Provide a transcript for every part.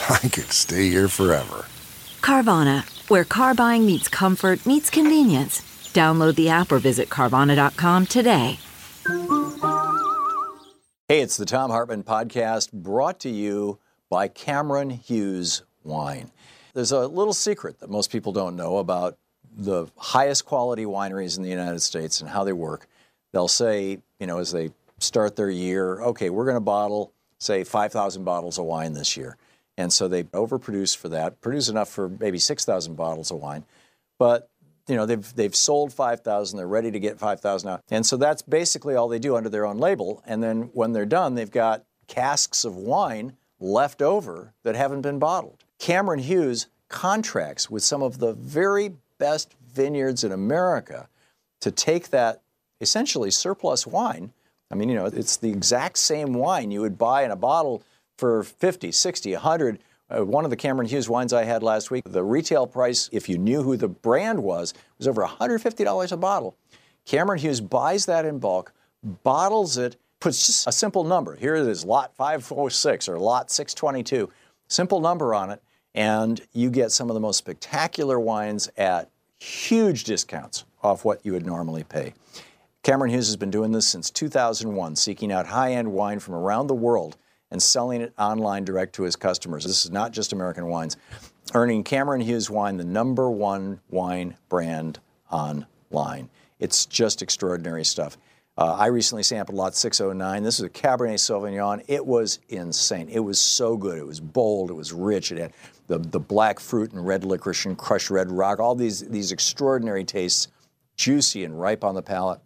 I could stay here forever. Carvana, where car buying meets comfort, meets convenience. Download the app or visit Carvana.com today. Hey, it's the Thom Hartmann Podcast brought to you by Cameron Hughes Wine. There's a little secret that most people don't know about the highest quality wineries in the United States and how they work. They'll say, you know, as they start their year, okay, we're going to bottle, say, 5,000 bottles of wine this year. And so they overproduce for that, produce enough for maybe 6,000 bottles of wine. But you know they've they've sold 5000 they're ready to get 5000 out. And so that's basically all they do under their own label. And then when they're done they've got casks of wine left over that haven't been bottled. Cameron hughes contracts with some of the very best vineyards in america to take that essentially surplus wine. I mean you know it's the exact same wine you would buy in a bottle for 50 60 100 uh, one of the Cameron Hughes wines I had last week, the retail price, if you knew who the brand was, was over $150 a bottle. Cameron Hughes buys that in bulk, bottles it, puts just a simple number. Here it is, lot 546 or lot 622. Simple number on it, and you get some of the most spectacular wines at huge discounts off what you would normally pay. Cameron Hughes has been doing this since 2001, seeking out high end wine from around the world and selling it online direct to his customers. This is not just American wines. Earning Cameron Hughes Wine the number one wine brand online. It's just extraordinary stuff. Uh, I recently sampled lot 609. This is a Cabernet Sauvignon. It was insane. It was so good. It was bold. It was rich. It had the, the black fruit and red licorice and crushed red rock, all these, these extraordinary tastes, juicy and ripe on the palate.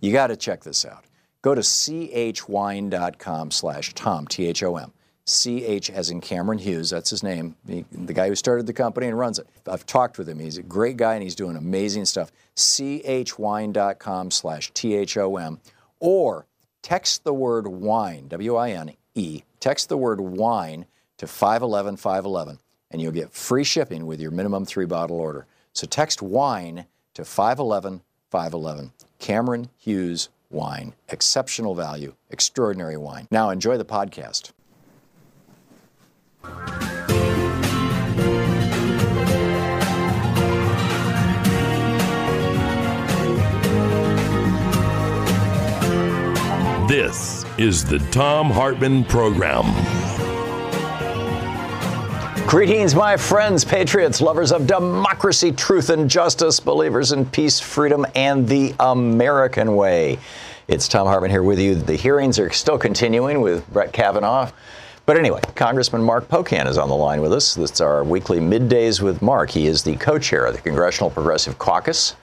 You got to check this out. Go to chwine.com slash Thom, T-H-O-M. CH as in Cameron Hughes, that's his name, the, the, guy who started the company and runs it. I've talked with him. He's a great guy and he's doing amazing stuff. chwine.com slash T-H-O-M. Or text the word wine, W-I-N-E, text the word wine to 511 511 and you'll get free shipping with your minimum three bottle order. So text wine to 511 511. Cameron Hughes wine. Exceptional value, extraordinary wine. Now enjoy the podcast. This is the Thom Hartmann Program. Greetings, my friends, patriots, lovers of democracy, truth, and justice, believers in peace, freedom, and the American way. It's Thom Hartmann here with you. The hearings are still continuing with Brett Kavanaugh. But anyway, Congressman Mark Pocan is on the line with us. That's our weekly middays with Mark. He is the co chair of the Congressional Progressive Caucus,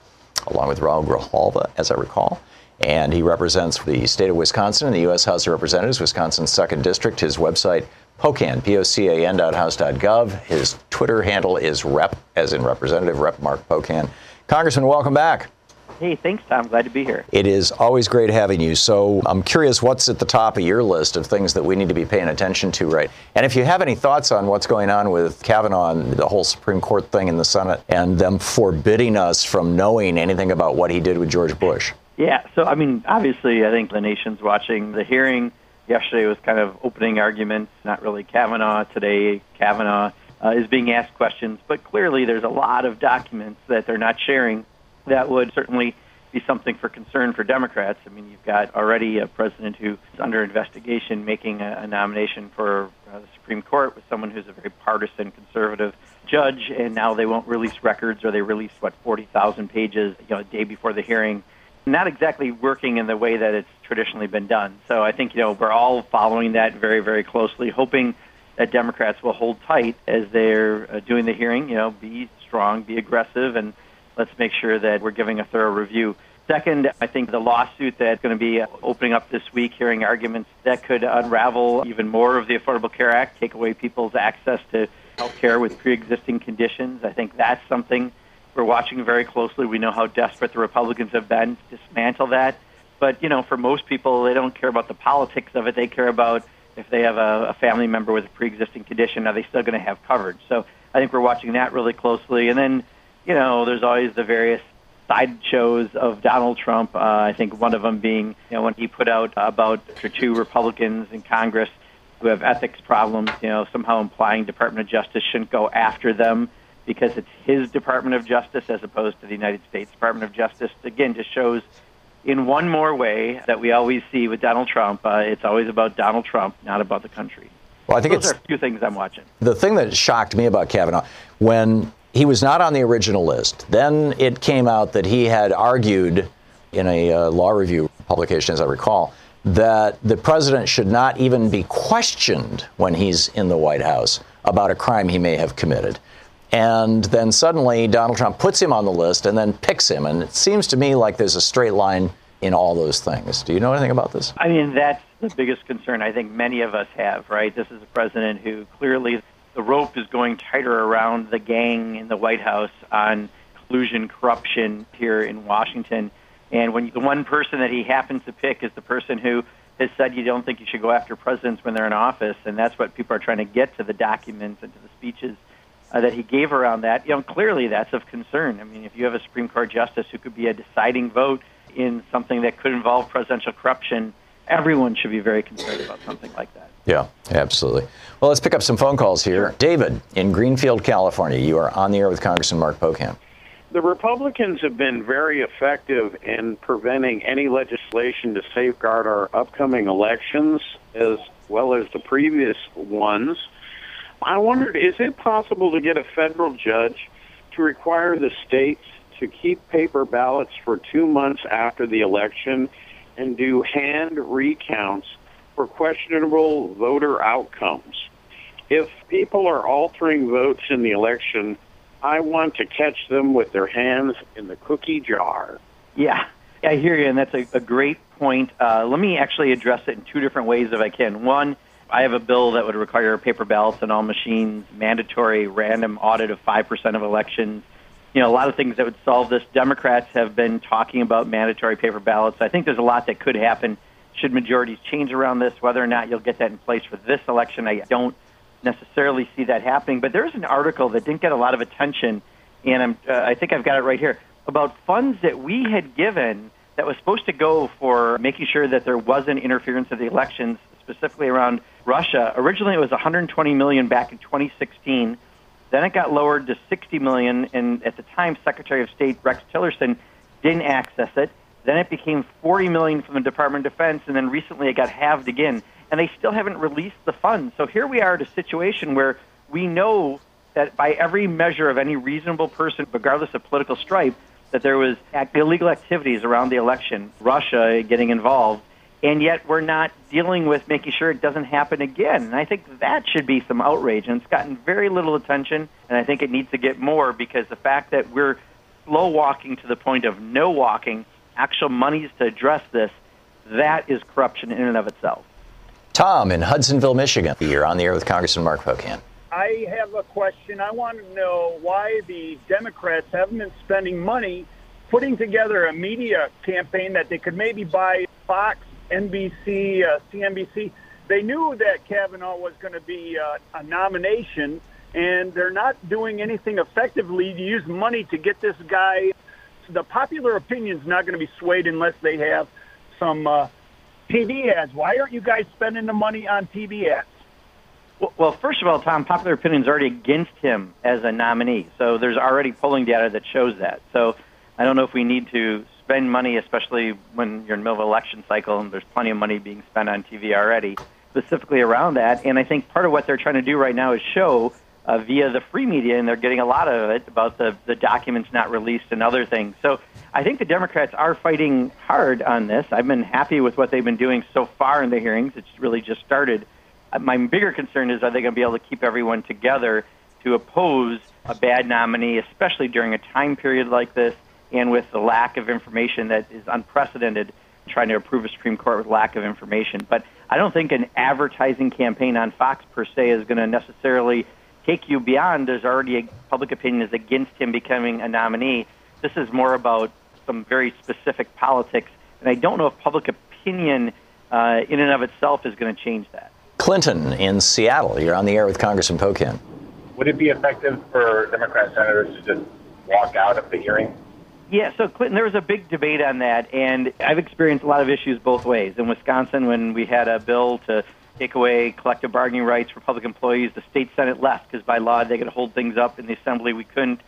along with Raul Grijalva, as I recall and he represents the state of Wisconsin in the U.S. House of Representatives, Wisconsin's second district. His website, Pocan, P-O-C-A-N dot house dot gov. His Twitter handle is Rep, as in Representative Rep Mark Pocan. Congressman, welcome back. Hey, thanks, Tom. Glad to be here. It is always great having you. So I'm curious what's at the top of your list of things that we need to be paying attention to, right? And if you have any thoughts on what's going on with Kavanaugh and the whole Supreme Court thing in the Senate and them forbidding us from knowing anything about what he did with George Bush. Yeah, so I mean, obviously, I think the nation's watching the hearing. Yesterday was kind of opening arguments, not really Kavanaugh. Today, Kavanaugh uh, is being asked questions, but clearly there's a lot of documents that they're not sharing that would certainly be something for concern for Democrats. I mean, you've got already a president who's under investigation making a, a nomination for uh, the Supreme Court with someone who's a very partisan conservative judge, and now they won't release records, or they release what 40,000 pages, you know, a day before the hearing. Not exactly working in the way that it's traditionally been done. So I think you know we're all following that very, very closely, hoping that Democrats will hold tight as they're uh, doing the hearing. You know, be strong, be aggressive, and let's make sure that we're giving a thorough review. Second, I think the lawsuit that's going to be opening up this week, hearing arguments that could unravel even more of the Affordable Care Act, take away people's access to health care with pre-existing conditions. I think that's something we're watching very closely. We know how desperate the Republicans have been to dismantle that. But, you know, for most people, they don't care about the politics of it. They care about if they have a, a family member with a pre-existing condition, are they still going to have coverage? So I think we're watching that really closely. And then, you know, there's always the various sideshows of Donald Trump. Uh, I think one of them being, you know, when he put out about two Republicans in Congress who have ethics problems, you know, somehow implying Department of Justice shouldn't go after them because it's his Department of Justice as opposed to the United States Department of Justice. Again, just shows in one more way that we always see with Donald Trump, uh, it's always about Donald Trump, not about the country. Well, I think Those it's are a few things I'm watching. the thing that shocked me about Kavanaugh when he was not on the original list. Then it came out that he had argued in a uh, law review publication, as I recall, that the president should not even be questioned when he's in the White House about a crime he may have committed. And then suddenly Donald Trump puts him on the list and then picks him. And it seems to me like there's a straight line in all those things. Do you know anything about this? I mean, that's the biggest concern I think many of us have, right? This is a president who clearly the rope is going tighter around the gang in the White House on collusion, corruption here in Washington. And when the one person that he happens to pick is the person who has said you don't think you should go after presidents when they're in office, and that's what people are trying to get to the documents and to the speeches uh, that he gave around that. You know, clearly that's of concern. I mean, if you have a Supreme Court justice who could be a deciding vote in something that could involve presidential corruption, everyone should be very concerned about something like that. Yeah, absolutely. Well, let's pick up some phone calls here. David in Greenfield, California. You are on the air with Congressman Mark Pocan. The Republicans have been very effective in preventing any legislation to safeguard our upcoming elections as well as the previous ones. I wondered is it possible to get a federal judge to require the states to keep paper ballots for two months after the election and do hand recounts for questionable voter outcomes? If people are altering votes in the election, I want to catch them with their hands in the cookie jar. Yeah, I hear you, and that's a, a great point. Uh, let me actually address it in two different ways if I can. One, I have a bill that would require paper ballots on all machines, mandatory random audit of 5% of elections. You know, a lot of things that would solve this. Democrats have been talking about mandatory paper ballots. I think there's a lot that could happen should majorities change around this. Whether or not you'll get that in place for this election, I don't necessarily see that happening. But there's an article that didn't get a lot of attention, and I'm, uh, I think I've got it right here, about funds that we had given that was supposed to go for making sure that there wasn't interference of the elections, specifically around Russia. Originally, it was 120 million back in 2016. Then it got lowered to 60 million, and at the time, Secretary of State Rex Tillerson didn't access it. Then it became 40 million from the Department of Defense, and then recently it got halved again. And they still haven't released the funds. So here we are at a situation where we know that by every measure of any reasonable person, regardless of political stripe, that there was illegal activities around the election, Russia getting involved, and yet we're not dealing with making sure it doesn't happen again. And I think that should be some outrage, and it's gotten very little attention, and I think it needs to get more because the fact that we're slow walking to the point of no walking, actual monies to address this, that is corruption in and of itself. Tom in Hudsonville, Michigan. You're on the air with Congressman Mark Pocan. I have a question. I want to know why the Democrats haven't been spending money putting together a media campaign that they could maybe buy Fox, NBC, uh, CNBC. They knew that Kavanaugh was going to be uh, a nomination, and they're not doing anything effectively to use money to get this guy. The popular opinion is not going to be swayed unless they have some uh, TV ads. Why aren't you guys spending the money on TV ads? Well, first of all, Tom, popular opinion is already against him as a nominee. So there's already polling data that shows that. So I don't know if we need to spend money, especially when you're in the middle of an election cycle and there's plenty of money being spent on TV already. specifically around that. And I think part of what they're trying to do right now is show uh, via the free media, and they're getting a lot of it about the, the documents not released and other things. So I think the Democrats are fighting hard on this. I've been happy with what they've been doing so far in the hearings. It's really just started. Uh, my bigger concern is are they going to be able to keep everyone together to oppose a bad nominee, especially during a time period like this and with the lack of information that is unprecedented trying to approve a Supreme Court with lack of information. But I don't think an advertising campaign on Fox per se is going to necessarily take you beyond. There's already a public opinion is against him becoming a nominee. This is more about some very specific politics, and I don't know if public opinion uh, in and of itself is going to change that. Clinton in Seattle, you're on the air with Congressman Pocan. Would it be effective for Democrat senators to just walk out of the hearing? Yeah, so Clinton, there was a big debate on that, and I've experienced a lot of issues both ways. In Wisconsin, when we had a bill to take away collective bargaining rights for public employees. The state Senate left because by law they could hold things up. In the Assembly, we couldn't.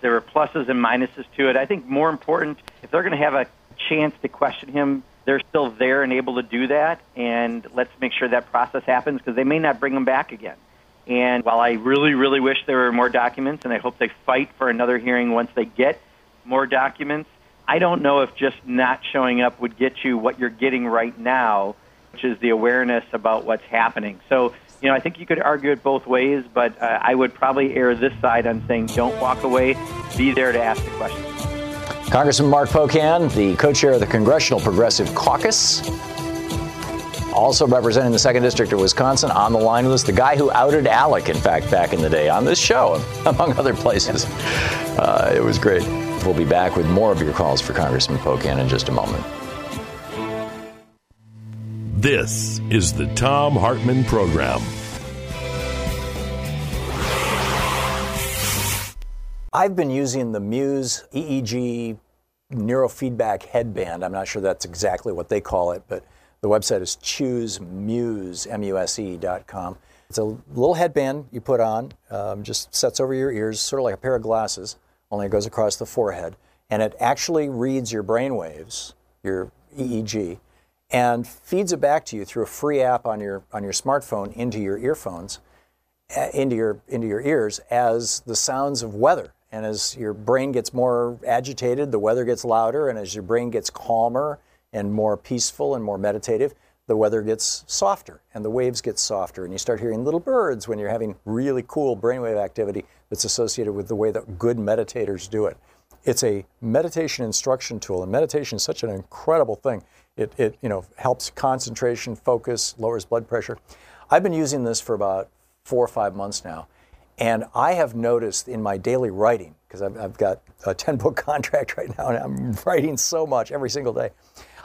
There were pluses and minuses to it. I think more important, if they're going to have a chance to question him, they're still there and able to do that. And let's make sure that process happens because they may not bring him back again. And while I really, really wish there were more documents, and I hope they fight for another hearing once they get more documents, I don't know if just not showing up would get you what you're getting right now which is the awareness about what's happening. So, you know, I think you could argue it both ways, but uh, I would probably err this side on saying don't walk away, be there to ask the questions. Congressman Mark Pocan, the co chair of the Congressional Progressive Caucus, also representing the 2nd District of Wisconsin, on the line with us, the guy who outed Alec, in fact, back in the day on this show, among other places. Uh, it was great. We'll be back with more of your calls for Congressman Pocan in just a moment. This is the Thom Hartmann Program. I've been using the Muse EEG neurofeedback headband. I'm not sure that's exactly what they call it, but the website is choosemuse, M-U-S-E dot com. It's a little headband you put on, um, just sets over your ears, sort of like a pair of glasses, only it goes across the forehead. And it actually reads your brain waves, your EEG, and feeds it back to you through a free app on your on your smartphone into your earphones, uh, into your into your ears as the sounds of weather. And as your brain gets more agitated, the weather gets louder, and as your brain gets calmer and more peaceful and more meditative, the weather gets softer and the waves get softer, and you start hearing little birds when you're having really cool brainwave activity that's associated with the way that good meditators do it. It's a meditation instruction tool, and meditation is such an incredible thing. It, it you know, helps concentration, focus, lowers blood pressure. I've been using this for about four or five months now. And I have noticed in my daily writing, because I've, I've, got a 10 book contract right now and I'm writing so much every single day.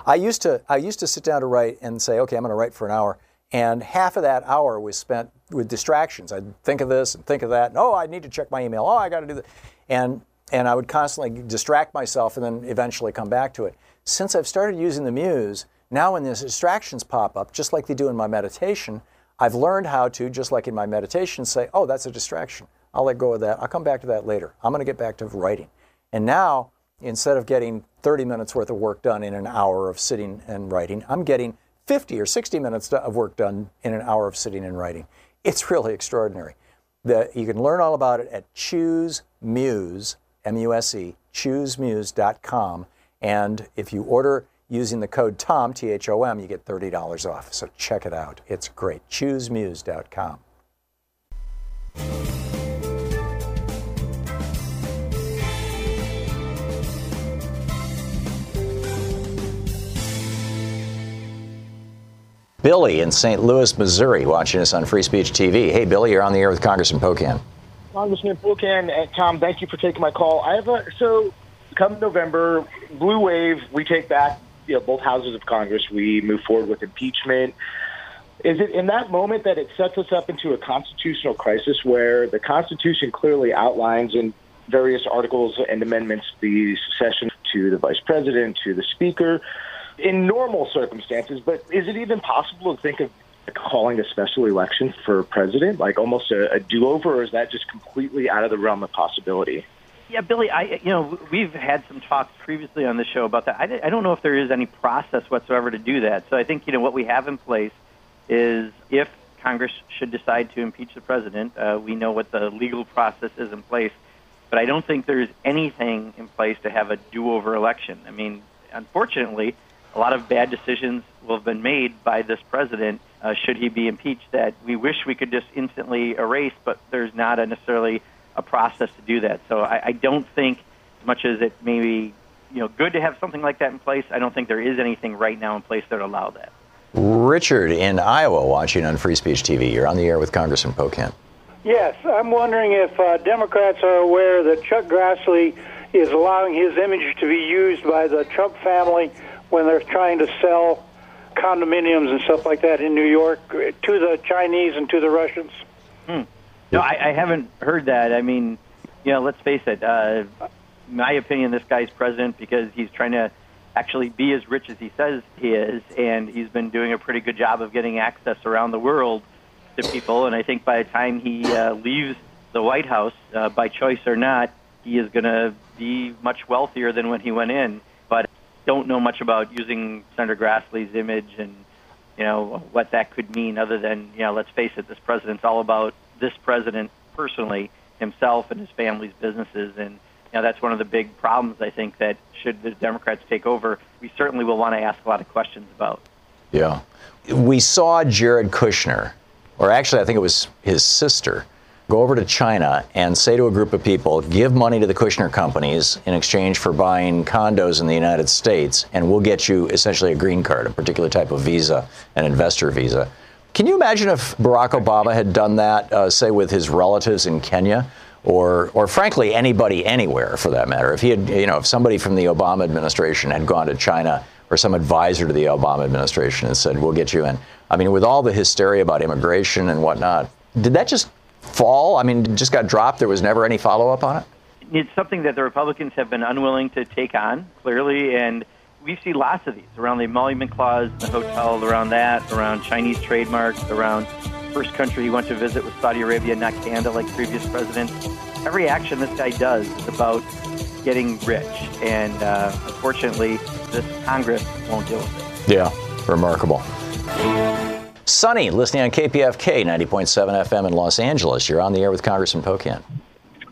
I used to, I used to sit down to write and say, okay, I'm going to write for an hour. And half of that hour was spent with distractions. I'd think of this and think of that. And, oh, I need to check my email. Oh, I got to do that. And, and I would constantly distract myself and then eventually come back to it since I've started using the Muse, now when these distractions pop up, just like they do in my meditation, I've learned how to, just like in my meditation, say, oh, that's a distraction. I'll let go of that. I'll come back to that later. I'm going to get back to writing. And now, instead of getting 30 minutes worth of work done in an hour of sitting and writing, I'm getting 50 or 60 minutes of work done in an hour of sitting and writing. It's really extraordinary. The, you can learn all about it at choosemuse, M-U-S-E, M-U-S-E, choosemuse.com. And if you order using the code THOM, T H O M, you get $30 off. So check it out. It's great. ChooseMuse.com. Billy in St. Louis, Missouri, watching us on Free Speech TV. Hey, Billy, you're on the air with Congressman Pocan. Congressman Pocan, and Tom, thank you for taking my call. I have a so come November, blue wave, we take back you know, both houses of Congress. We move forward with impeachment. Is it in that moment that it sets us up into a constitutional crisis where the Constitution clearly outlines in various articles and amendments the succession to the vice president, to the speaker, in normal circumstances? But is it even possible to think of calling a special election for president, like almost a, a do over, or is that just completely out of the realm of possibility? Yeah, Billy, I you know we've had some talks previously on the show about that. I, I don't know if there is any process whatsoever to do that. So I think you know what we have in place is if Congress should decide to impeach the president, uh, we know what the legal process is in place. But I don't think there's anything in place to have a do-over election. I mean, unfortunately, a lot of bad decisions will have been made by this president uh, should he be impeached that we wish we could just instantly erase, but there's not a necessarily a process to do that. So I, I don't think, as much as it may be you know good to have something like that in place, I don't think there is anything right now in place that would allow that. Richard in Iowa watching on Free Speech TV. You're on the air with Congressman Pocan. Yes, I'm wondering if uh, Democrats are aware that Chuck Grassley is allowing his image to be used by the Trump family when they're trying to sell condominiums and stuff like that in New York to the Chinese and to the Russians. Hmm. No, I, I haven't heard that. I mean, you know, let's face it. Uh, my opinion, this guy's president because he's trying to actually be as rich as he says he is, and he's been doing a pretty good job of getting access around the world to people. And I think by the time he uh, leaves the White House, uh, by choice or not, he is going to be much wealthier than when he went in. But don't know much about using Senator Grassley's image and you know what that could mean, other than you know, let's face it, this president's all about this president personally, himself and his family's businesses, and you know that's one of the big problems I think that should the Democrats take over, we certainly will want to ask a lot of questions about. Yeah, we saw Jared Kushner, or actually I think it was his sister go over to China and say to a group of people, give money to the Kushner companies in exchange for buying condos in the United States, and we'll get you essentially a green card, a particular type of visa, an investor visa. Can you imagine if Barack Obama had done that, uh, say, with his relatives in Kenya? Or, or frankly, anybody anywhere for that matter. If he had, you know, if somebody from the Obama administration had gone to China or some advisor to the Obama administration and said, "We'll get you in." I mean, with all the hysteria about immigration and whatnot, did that just fall? I mean, just got dropped. There was never any follow up on it. It's something that the Republicans have been unwilling to take on, clearly, and we see lots of these around the emolument clause, the hotel, around that, around Chinese trademarks, around first country he went to visit was Saudi Arabia, not Canada, like previous presidents. Every action this guy does is about getting rich, and uh, unfortunately, this Congress won't deal with it. Yeah, remarkable. Sunny, listening on KPFK 90.7 FM in Los Angeles. You're on the air with Congressman Pocan.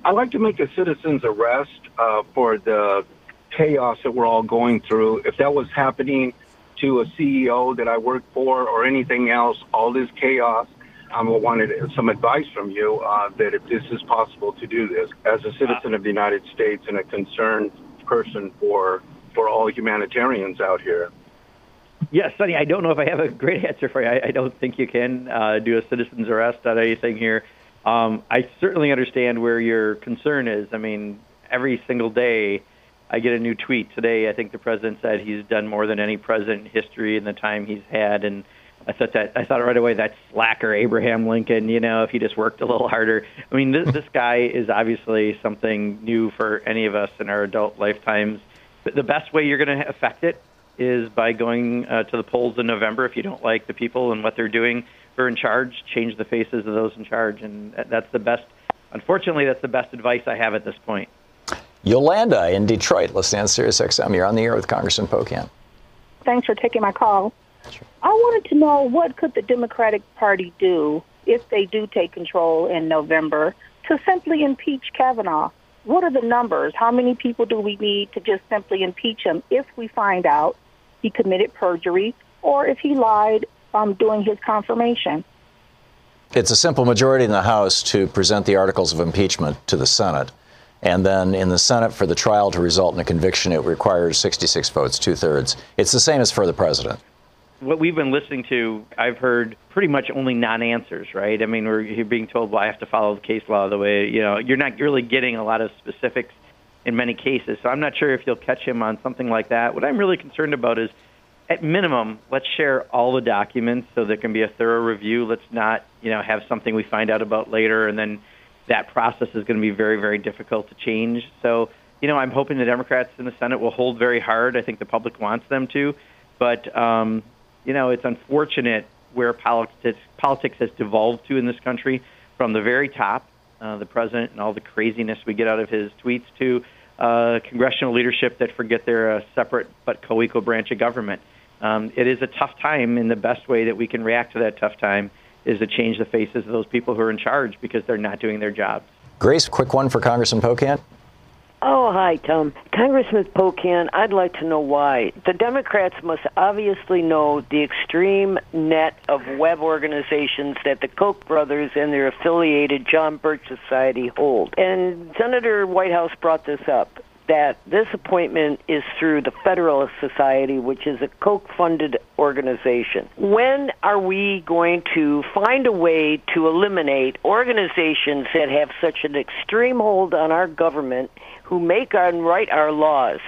I'd like to make a citizen's arrest uh, for the chaos that we're all going through. If that was happening to a CEO that I work for or anything else, all this chaos, I wanted some advice from you uh, that if this is possible to do this as a citizen of the United States and a concerned person for for all humanitarians out here. Yes, Sonny, I don't know if I have a great answer for you. I, I don't think you can uh, do a citizen's arrest on anything here. Um, I certainly understand where your concern is. I mean, every single day I get a new tweet. Today, I think the president said he's done more than any president in history in the time he's had, and I thought that I thought right away that slacker Abraham Lincoln. You know, if he just worked a little harder. I mean, this, this guy is obviously something new for any of us in our adult lifetimes. But the best way you're going to affect it is by going uh, to the polls in November. If you don't like the people and what they're doing, who are in charge, change the faces of those in charge, and that's the best. Unfortunately, that's the best advice I have at this point. Yolanda in Detroit, listening on Sirius XM. You're on the air with Congressman Pocan. Thanks for taking my call. Sure. I wanted to know what could the Democratic Party do if they do take control in November to simply impeach Kavanaugh? What are the numbers? How many people do we need to just simply impeach him if we find out he committed perjury or if he lied um, during his confirmation? It's a simple majority in the House to present the articles of impeachment to the Senate. And then in the Senate, for the trial to result in a conviction, it requires 66 votes, two thirds. It's the same as for the president. What we've been listening to, I've heard pretty much only non answers, right? I mean, we're being told, well, I have to follow the case law the way, you know, you're not really getting a lot of specifics in many cases. So I'm not sure if you'll catch him on something like that. What I'm really concerned about is, at minimum, let's share all the documents so there can be a thorough review. Let's not, you know, have something we find out about later and then that process is going to be very, very difficult to change. So, you know, I'm hoping the Democrats in the Senate will hold very hard. I think the public wants them to, but um, you know, it's unfortunate where politics politics has devolved to in this country, from the very top, uh, the president and all the craziness we get out of his tweets, to uh, congressional leadership that forget they're a separate but co-equal branch of government. um, it is a tough time, and the best way that we can react to that tough time is to change the faces of those people who are in charge because they're not doing their jobs. Grace, quick one for Congressman Pocan. Oh, hi, Tom. Congressman Pocan, I'd like to know why. The Democrats must obviously know the extreme net of web organizations that the Koch brothers and their affiliated John Birch Society hold. And Senator Whitehouse brought this up that this appointment is through the Federalist Society, which is a Koch funded organization. When are we going to find a way to eliminate organizations that have such an extreme hold on our government, who make and write our laws?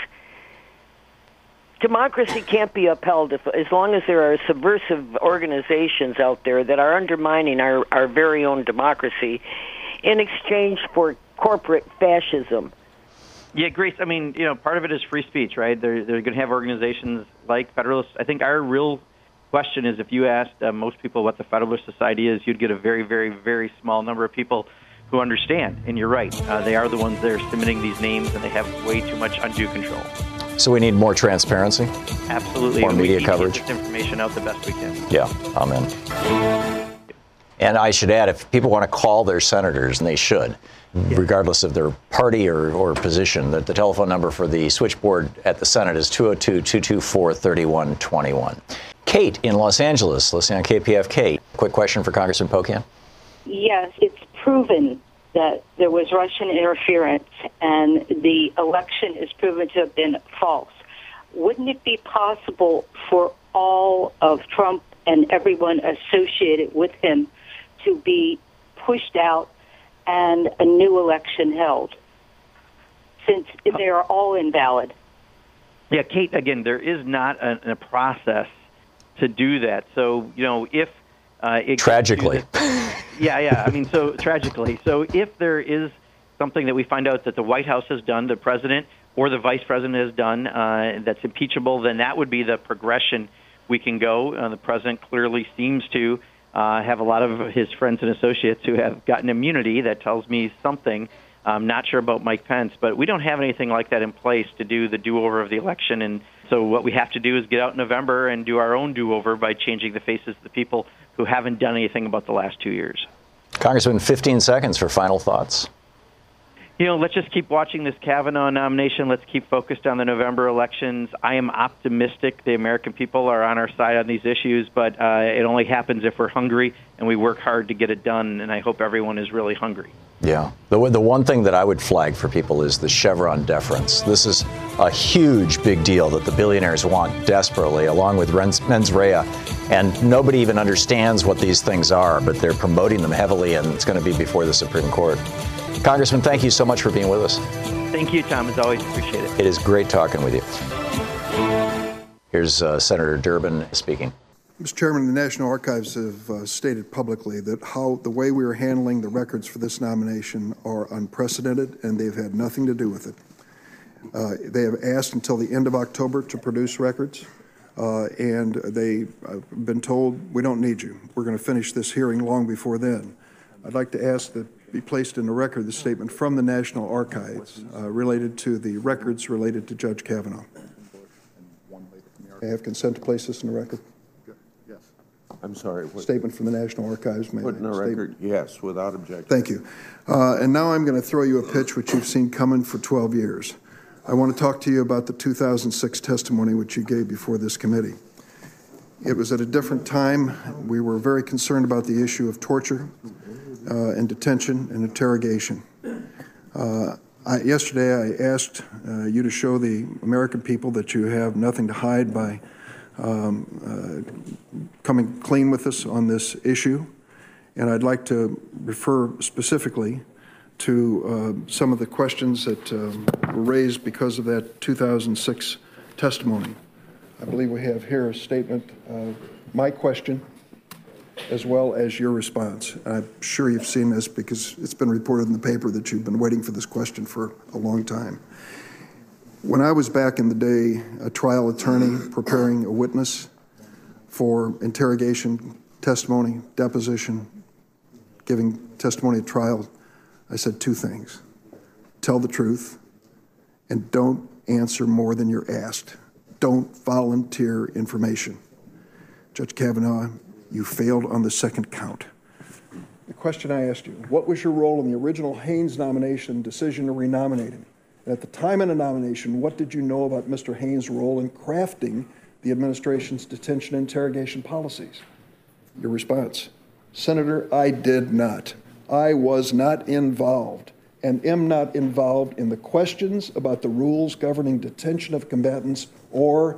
Democracy can't be upheld if, as long as there are subversive organizations out there that are undermining our, our very own democracy in exchange for corporate fascism. Yeah, Grace. I mean, you know, part of it is free speech, right? They're they're going to have organizations like Federalists. I think our real question is if you asked uh, most people what the Federalist Society is, you'd get a very, very, very small number of people who understand. And you're right; uh, they are the ones that are submitting these names, and they have way too much undue control. So we need more transparency. Absolutely, More media need to get coverage. this information out the best we can. Yeah, amen. And I should add, if people want to call their senators, and they should, Mm-hmm. regardless of their party or, or position, that the telephone number for the switchboard at the Senate is 202 224 3121. Kate in Los Angeles, listening on KPF. Kate, quick question for Congressman Pocan. Yes, it's proven that there was Russian interference and the election is proven to have been false. Wouldn't it be possible for all of Trump and everyone associated with him to be pushed out and a new election held? Since they are all invalid. Yeah, Kate. Again, there is not a, a process to do that. So you know, if uh, it Tragically. yeah, yeah. I mean, so tragically. So if there is something that we find out that the White House has done, the president or the vice president has done uh, that's impeachable, then that would be the progression we can go. Uh, the president clearly seems to uh, have a lot of his friends and associates who have gotten immunity. That tells me something. I'm not sure about Mike Pence, but we don't have anything like that in place to do the do-over of the election. And so what we have to do is get out in November and do our own do-over by changing the faces of the people who haven't done anything about the last two years. Congressman, 15 seconds for final thoughts. You know, let's just keep watching this Kavanaugh nomination. Let's keep focused on the November elections. I am optimistic the American people are on our side on these issues, but uh, it only happens if we're hungry and we work hard to get it done. And I hope everyone is really hungry. Yeah. The, the one thing that I would flag for people is the Chevron deference. This is a huge, big deal that the billionaires want desperately, along with mens rea. And nobody even understands what these things are, but they're promoting them heavily, and it's going to be before the Supreme Court. Congressman, thank you so much for being with us. Thank you, Tom. As always, appreciate it. It is great talking with you. Here's uh, Senator Durbin speaking. Mr. Chairman, the National Archives have uh, stated publicly that how the way we are handling the records for this nomination are unprecedented, and they've had nothing to do with it. Uh, they have asked until the end of October to produce records, uh, and they've been told, we don't need you. We're going to finish this hearing long before then. I'd like to ask that be placed in the record the statement from the National Archives uh, related to the records related to Judge Kavanaugh. I have consent to place this in the record. Yes. I'm sorry. what- Statement from the National Archives. may Put in the record, yes, without objection. Thank you. Uh, And now I'm going to throw you a pitch which you've seen coming for 12 years. I want to talk to you about the 2006 testimony which you gave before this committee. It was at a different time. We were very concerned about the issue of torture uh, and detention and interrogation. Uh, I- Yesterday, I asked uh, you to show the American people that you have nothing to hide by um, uh, coming clean with us on this issue. And I'd like to refer specifically to uh, some of the questions that um, were raised because of that 2006 testimony. I believe we have here a statement, uh, my question, as well as your response. I'm sure you've seen this because it's been reported in the paper that you've been waiting for this question for a long time. When I was back in the day a trial attorney preparing a witness for interrogation, testimony, deposition, giving testimony at trial, I said two things tell the truth and don't answer more than you're asked. don't volunteer information. Judge Kavanaugh, you failed on the second count. The question I asked you what was your role in the original Haynes nomination decision to renominate him? And at the time of the nomination, what did you know about Mr. Haynes' role in crafting the administration's detention interrogation policies? Your response Senator, I did not. I was not involved and am not involved in the questions about the rules governing detention of combatants or,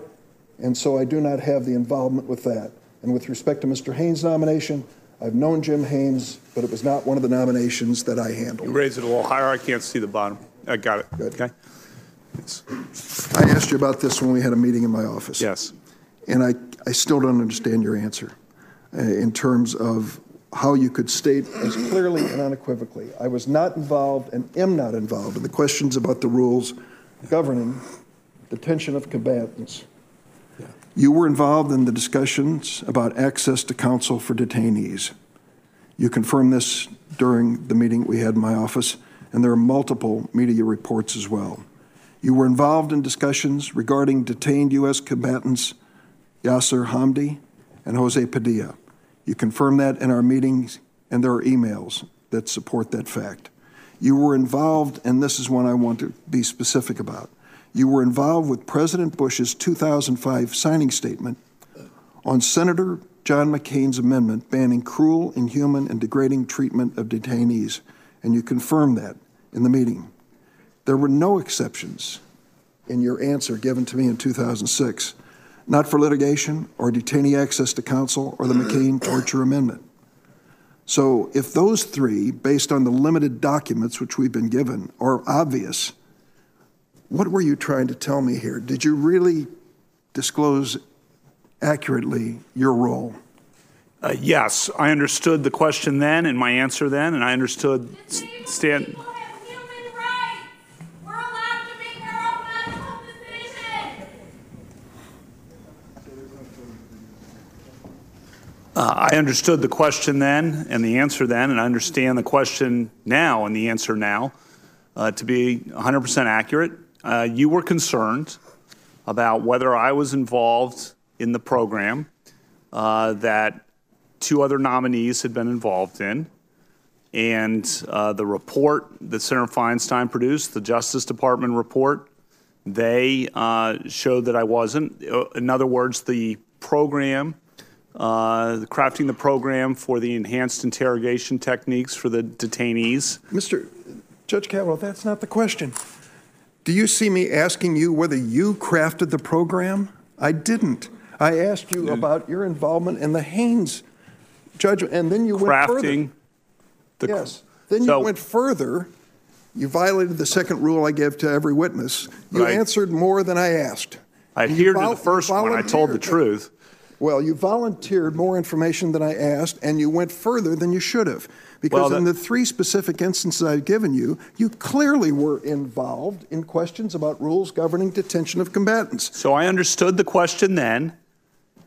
and so I do not have the involvement with that. And with respect to Mr. Haynes' nomination, I've known Jim Haynes, but it was not one of the nominations that I handled. You raise it a little higher. I can't see the bottom. I got it. Good. Okay. I asked you about this when we had a meeting in my office. Yes. And I, I still don't understand your answer uh, in terms of how you could state as clearly and unequivocally I was not involved and am not involved in the questions about the rules governing detention of combatants. You were involved in the discussions about access to counsel for detainees. You confirmed this during the meeting we had in my office, and there are multiple media reports as well. You were involved in discussions regarding detained U.S. combatants Yasser Hamdi and Jose Padilla. You confirmed that in our meetings, and there are emails that support that fact. You were involved, and this is one I want to be specific about. You were involved with President Bush's 2005 signing statement on Senator John McCain's amendment banning cruel, inhuman, and degrading treatment of detainees, and you confirmed that in the meeting. There were no exceptions in your answer given to me in 2006, not for litigation or detainee access to counsel or the McCain torture amendment. So, if those three, based on the limited documents which we've been given, are obvious, what were you trying to tell me here? Did you really disclose accurately your role? Uh, yes, I understood the question then and my answer then, and I understood Stan. Uh, I understood the question then and the answer then, and I understand the question now and the answer now uh, to be 100% accurate. Uh, you were concerned about whether I was involved in the program uh, that two other nominees had been involved in. And uh, the report that Senator Feinstein produced, the Justice Department report, they uh, showed that I wasn't. In other words, the program uh, crafting the program for the enhanced interrogation techniques for the detainees. Mr. Judge Kavanaugh, that's not the question. Do you see me asking you whether you crafted the program? I didn't. I asked you about your involvement in the Haynes judgment, and then you went crafting further. yes. Then so, you went further. You violated the second rule I gave to every witness. You right. answered more than I asked. I adhered to the first one. I told the truth. Well, you volunteered more information than I asked, and you went further than you should have. Because well, in the three specific instances I've given you, you clearly were involved in questions about rules governing detention of combatants. So I understood the question then,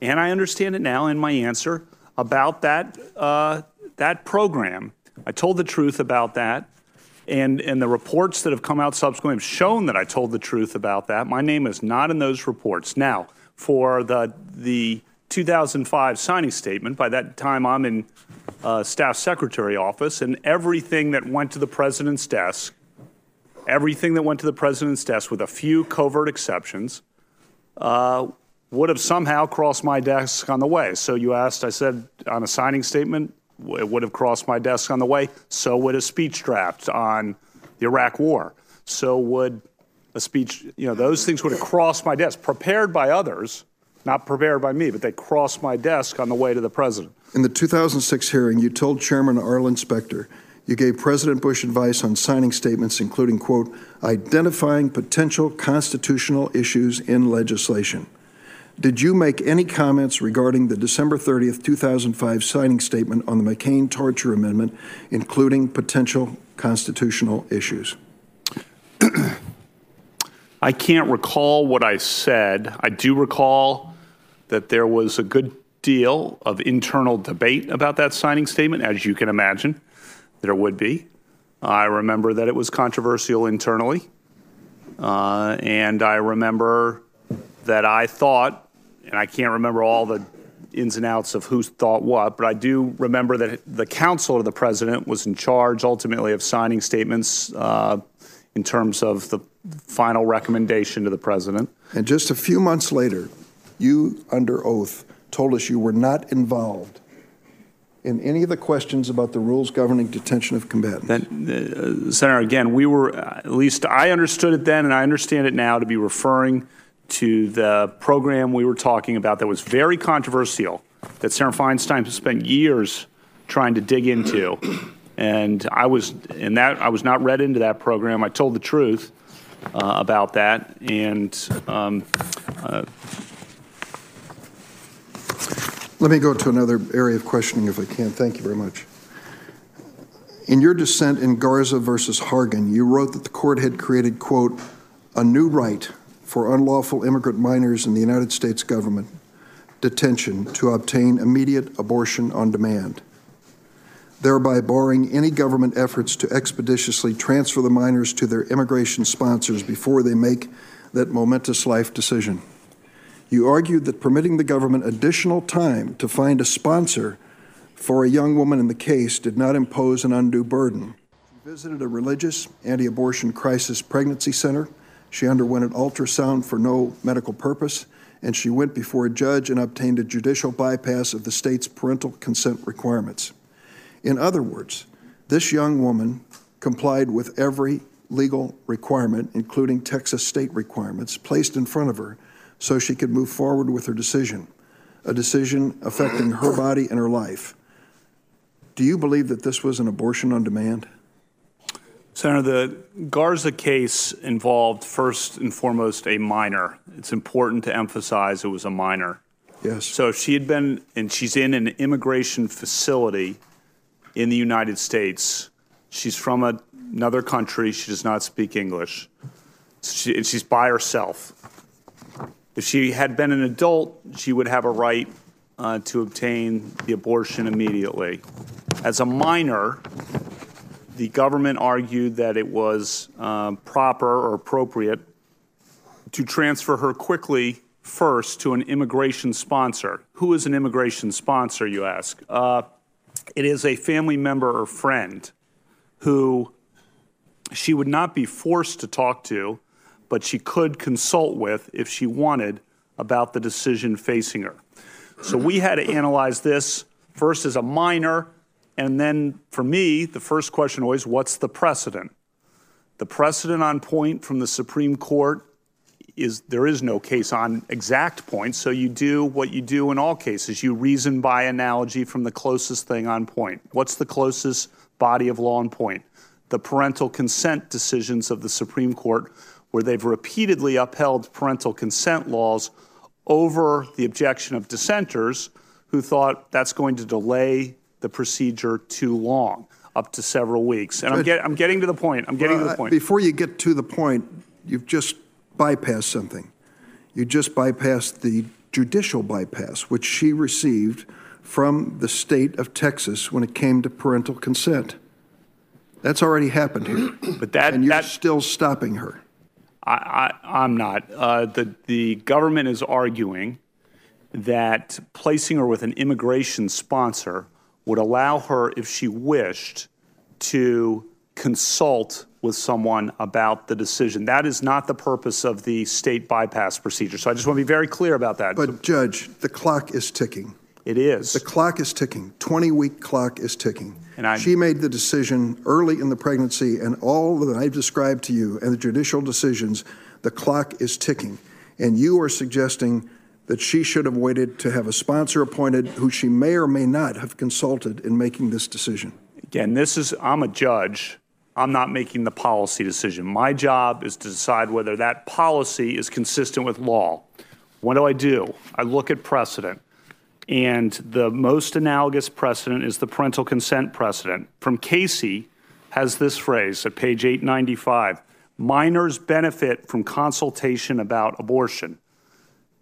and I understand it now in my answer about that, uh, that program. I told the truth about that. And, and the reports that have come out subsequently have shown that I told the truth about that. My name is not in those reports. Now, for the, the 2005 signing statement. By that time, I'm in uh, staff secretary office, and everything that went to the president's desk, everything that went to the president's desk, with a few covert exceptions, uh, would have somehow crossed my desk on the way. So you asked, I said on a signing statement, it would have crossed my desk on the way. So would a speech draft on the Iraq War. So would a speech, you know, those things would have crossed my desk, prepared by others not prepared by me, but they crossed my desk on the way to the president. In the 2006 hearing, you told Chairman Arlen Specter you gave President Bush advice on signing statements, including, quote, identifying potential constitutional issues in legislation. Did you make any comments regarding the December 30th, 2005 signing statement on the McCain torture amendment, including potential constitutional issues? I can't recall what I said. I do recall that there was a good deal of internal debate about that signing statement, as you can imagine, there would be. I remember that it was controversial internally. Uh, and I remember that I thought, and I can't remember all the ins and outs of who thought what, but I do remember that the counsel to the president was in charge ultimately of signing statements uh, in terms of the final recommendation to the president. And just a few months later, you, under oath, told us you were not involved in any of the questions about the rules governing detention of combatants. That, uh, Senator, again, we were, at least I understood it then and I understand it now to be referring to the program we were talking about that was very controversial, that Senator Feinstein spent years trying to dig into. And I was in that I was not read into that program. I told the truth uh, about that, and um, uh, Let me go to another area of questioning if I can. Thank you very much. In your dissent in Garza versus Hargan, you wrote that the court had created, quote, a new right for unlawful immigrant minors in the United States government detention to obtain immediate abortion on demand, thereby barring any government efforts to expeditiously transfer the minors to their immigration sponsors before they make that momentous life decision. You argued that permitting the government additional time to find a sponsor for a young woman in the case did not impose an undue burden. She visited a religious anti abortion crisis pregnancy center. She underwent an ultrasound for no medical purpose, and she went before a judge and obtained a judicial bypass of the state's parental consent requirements. In other words, this young woman complied with every legal requirement, including Texas state requirements, placed in front of her so she could move forward with her decision, a decision affecting her body and her life. Do you believe that this was an abortion on demand? Senator, the Garza case involved first and foremost a minor. It's important to emphasize it was a minor. Yes. So if she had been, and she's in an immigration facility in the United States, she's from a, another country, she does not speak English, she, and she's by herself. If she had been an adult, she would have a right uh, to obtain the abortion immediately. As a minor, the government argued that it was um, proper or appropriate to transfer her quickly first to an immigration sponsor. Who is an immigration sponsor, you ask? Uh, it is a family member or friend who she would not be forced to talk to but she could consult with if she wanted about the decision facing her. So we had to analyze this first as a minor, and then for me, the first question always what's the precedent? The precedent on point from the Supreme Court is there is no case on exact points, so you do what you do in all cases. You reason by analogy from the closest thing on point. What's the closest body of law on point? The parental consent decisions of the Supreme Court where they've repeatedly upheld parental consent laws over the objection of dissenters who thought that's going to delay the procedure too long, up to several weeks. And I'm, get, I'm getting to the point. I'm getting well, to the point. Before you get to the point, you've just bypassed something. You just bypassed the judicial bypass, which she received from the state of Texas when it came to parental consent. That's already happened here. But that and you're that, still stopping her. I, am not. Uh, the, the government is arguing that placing her with an immigration sponsor would allow her, if she wished, to consult with someone about the decision. That is not the purpose of the state bypass procedure. So I just want to be very clear about that. But, Judge, the clock is ticking. It is. The clock is ticking. 20 week clock is ticking. And I, she made the decision early in the pregnancy, and all that I've described to you and the judicial decisions, the clock is ticking. And you are suggesting that she should have waited to have a sponsor appointed who she may or may not have consulted in making this decision. Again, this is, I'm a judge. I'm not making the policy decision. My job is to decide whether that policy is consistent with law. What do I do? I look at precedent. And the most analogous precedent is the parental consent precedent. From Casey has this phrase at page 895 minors benefit from consultation about abortion.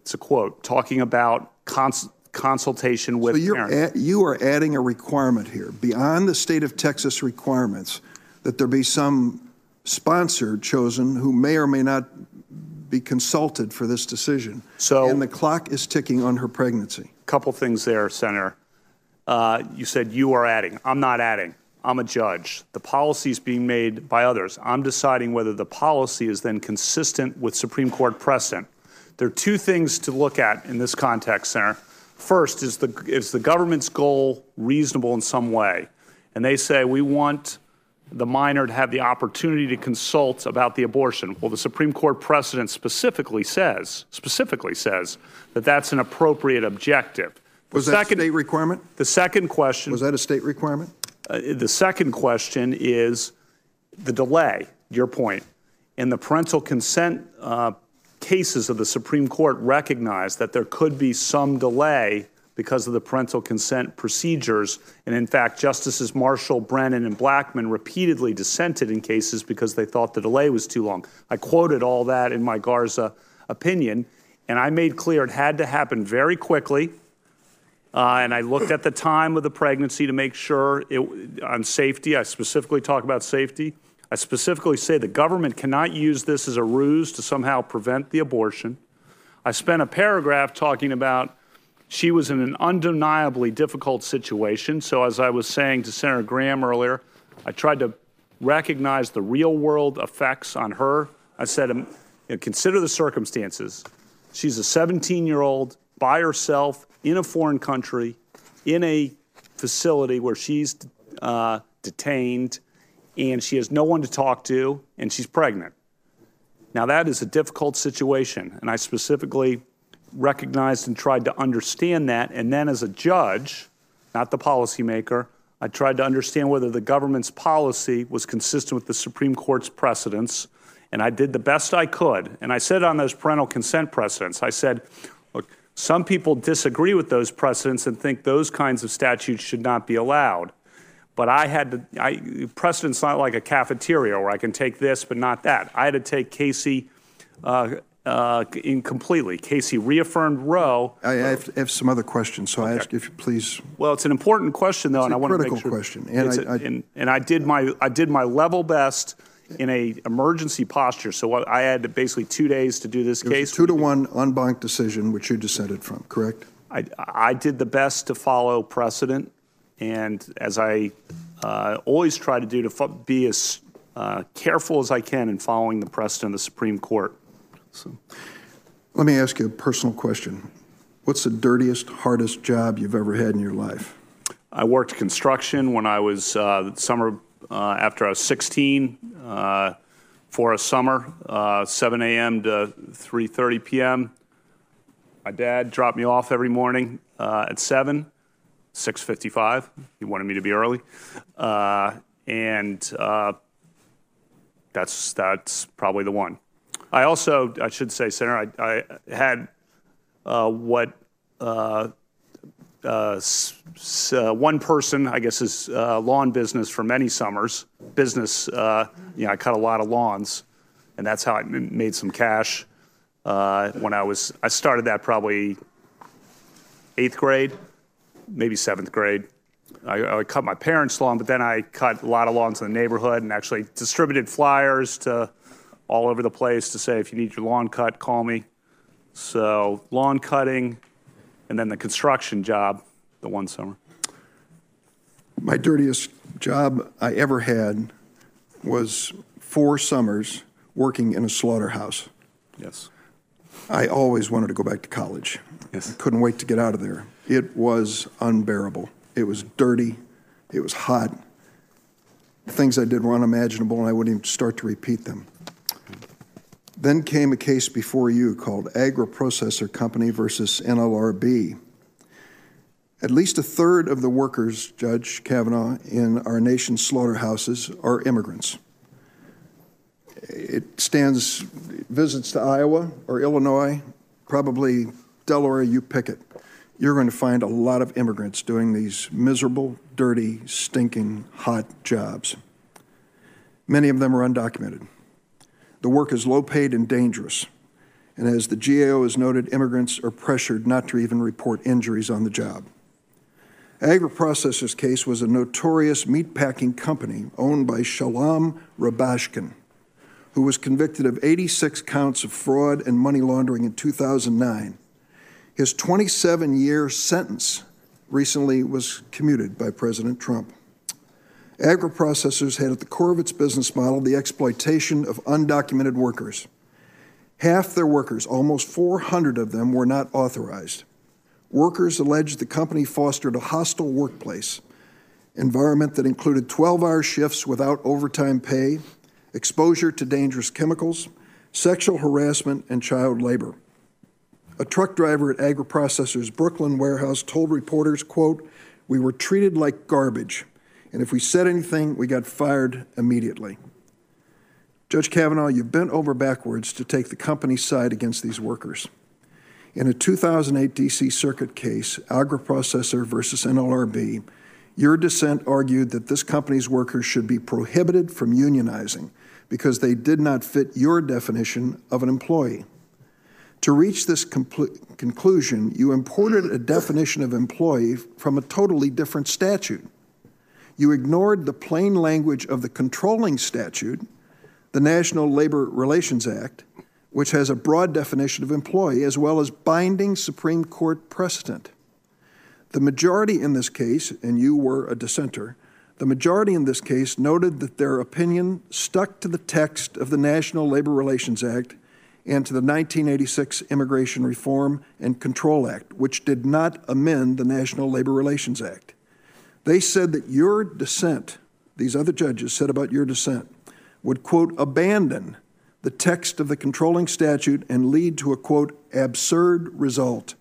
It's a quote talking about cons- consultation with so you're you are adding a requirement here beyond the state of Texas requirements that there be some sponsor chosen who may or may not be consulted for this decision. So, and the clock is ticking on her pregnancy. Couple things there, Senator. Uh, you said you are adding. I'm not adding. I'm a judge. The policy is being made by others. I'm deciding whether the policy is then consistent with Supreme Court precedent. There are two things to look at in this context, Senator. First, is the, is the government's goal reasonable in some way? And they say we want the minor to have the opportunity to consult about the abortion. Well, the Supreme Court precedent specifically says, specifically says that that's an appropriate objective. The was second, that a state requirement? The second question was that a state requirement? Uh, the second question is the delay. Your point and the parental consent uh, cases of the Supreme Court recognize that there could be some delay because of the parental consent procedures. And in fact, Justices Marshall, Brennan, and Blackmun repeatedly dissented in cases because they thought the delay was too long. I quoted all that in my Garza opinion, and I made clear it had to happen very quickly. Uh, and I looked at the time of the pregnancy to make sure it, on safety. I specifically talk about safety. I specifically say the government cannot use this as a ruse to somehow prevent the abortion. I spent a paragraph talking about she was in an undeniably difficult situation. So, as I was saying to Senator Graham earlier, I tried to recognize the real world effects on her. I said, um, you know, consider the circumstances. She's a 17 year old by herself in a foreign country, in a facility where she's uh, detained and she has no one to talk to, and she's pregnant. Now, that is a difficult situation, and I specifically recognized and tried to understand that. And then, as a judge, not the policymaker, I tried to understand whether the government's policy was consistent with the Supreme Court's precedents. And I did the best I could. And I said on those parental consent precedents, I said, look, some people disagree with those precedents and think those kinds of statutes should not be allowed. But I had to, I, precedent's not like a cafeteria where I can take this but not that. I had to take Casey uh, uh, incompletely. Casey reaffirmed Roe. I, I have, have, some other questions, so. I ask if you please. Well, it's an important question, though, and I want to make sure. question, and I, a, and, and I did my I did my level best in a emergency posture. So I had basically two days to do this case. two to one en banc decision, which you dissented from, correct? I, I did the best to follow precedent and as I uh, always try to do, to be as uh, careful as I can in following the precedent of the Supreme Court. So. Let me ask you a personal question. What's the dirtiest, hardest job you've ever had in your life? I worked construction when I was uh, summer uh, after I was 16 uh, for a summer, uh, 7 a.m. to 3:30 p.m. My dad dropped me off every morning at 7 6:55. He wanted me to be early, uh, and uh, that's that's probably the one. I also I should say, Senator, I, I had uh, what. Uh, uh, uh, one person, I guess, is lawn business for many summers. Business, you know, I cut a lot of lawns, and that's how I made some cash. when I was, I started that probably eighth grade, maybe seventh grade. I, I, cut my parents' lawn, but then I cut a lot of lawns in the neighborhood and actually distributed flyers to all over the place to say, if you need your lawn cut, call me. So lawn cutting, and then the construction job, the one summer. My dirtiest job I ever had was four summers working in a slaughterhouse. Yes. I always wanted to go back to college. Yes. I couldn't wait to get out of there. It was unbearable. It was dirty. It was hot. The things I did were unimaginable, and I wouldn't even start to repeat them. Then came a case before you called Agri-Processor Company versus NLRB. At least a third of the workers, Judge Kavanaugh, in our nation's slaughterhouses are immigrants. It stands visits to Iowa or Illinois, probably Delaware, you pick it you're going to find a lot of immigrants doing these miserable, dirty, stinking, hot jobs. Many of them are undocumented. The work is low paid and dangerous. And as the GAO has noted, immigrants are pressured not to even report injuries on the job. Agri-Processor's case was a notorious meatpacking company owned by Sholom Rubashkin, who was convicted of 86 counts of fraud and money laundering in 2009. His 27 year sentence recently was commuted by President Trump. Agriprocessors had at the core of its business model the exploitation of undocumented workers. Half their workers, almost 400 of them, were not authorized. Workers alleged the company fostered a hostile workplace environment that included 12 hour shifts without overtime pay, exposure to dangerous chemicals, sexual harassment, and child labor. A truck driver at Agriprocessors Brooklyn warehouse told reporters, quote, "We were treated like garbage, and if we said anything, we got fired immediately." Judge Kavanaugh, you bent over backwards to take the company's side against these workers. In a 2008 D.C. Circuit case, Agriprocessor versus NLRB, your dissent argued that this company's workers should be prohibited from unionizing because they did not fit your definition of an employee. To reach this conclusion, you imported a definition of employee from a totally different statute. You ignored the plain language of the controlling statute, the National Labor Relations Act, which has a broad definition of employee as well as binding Supreme Court precedent. The majority in this case, and you were a dissenter, the majority in this case noted that their opinion stuck to the text of the National Labor Relations Act and to the 1986 Immigration Reform and Control Act, which did not amend the National Labor Relations Act. They said that your dissent, these other judges said about your dissent, would, quote, abandon the text of the controlling statute and lead to a, quote, absurd result.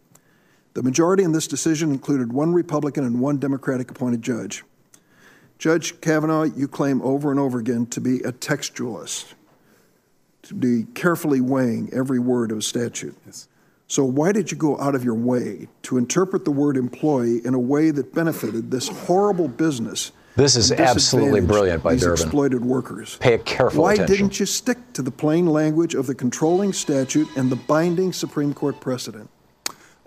The majority in this decision included one Republican and one Democratic appointed judge. Judge Kavanaugh, you claim over and over again to be a textualist, to be carefully weighing every word of a statute. Yes. So, why did you go out of your way to interpret the word employee in a way that benefited this horrible business this is absolutely brilliant by these Durbin. exploited workers. Pay a careful Why attention. didn't you stick to the plain language of the controlling statute and the binding Supreme Court precedent?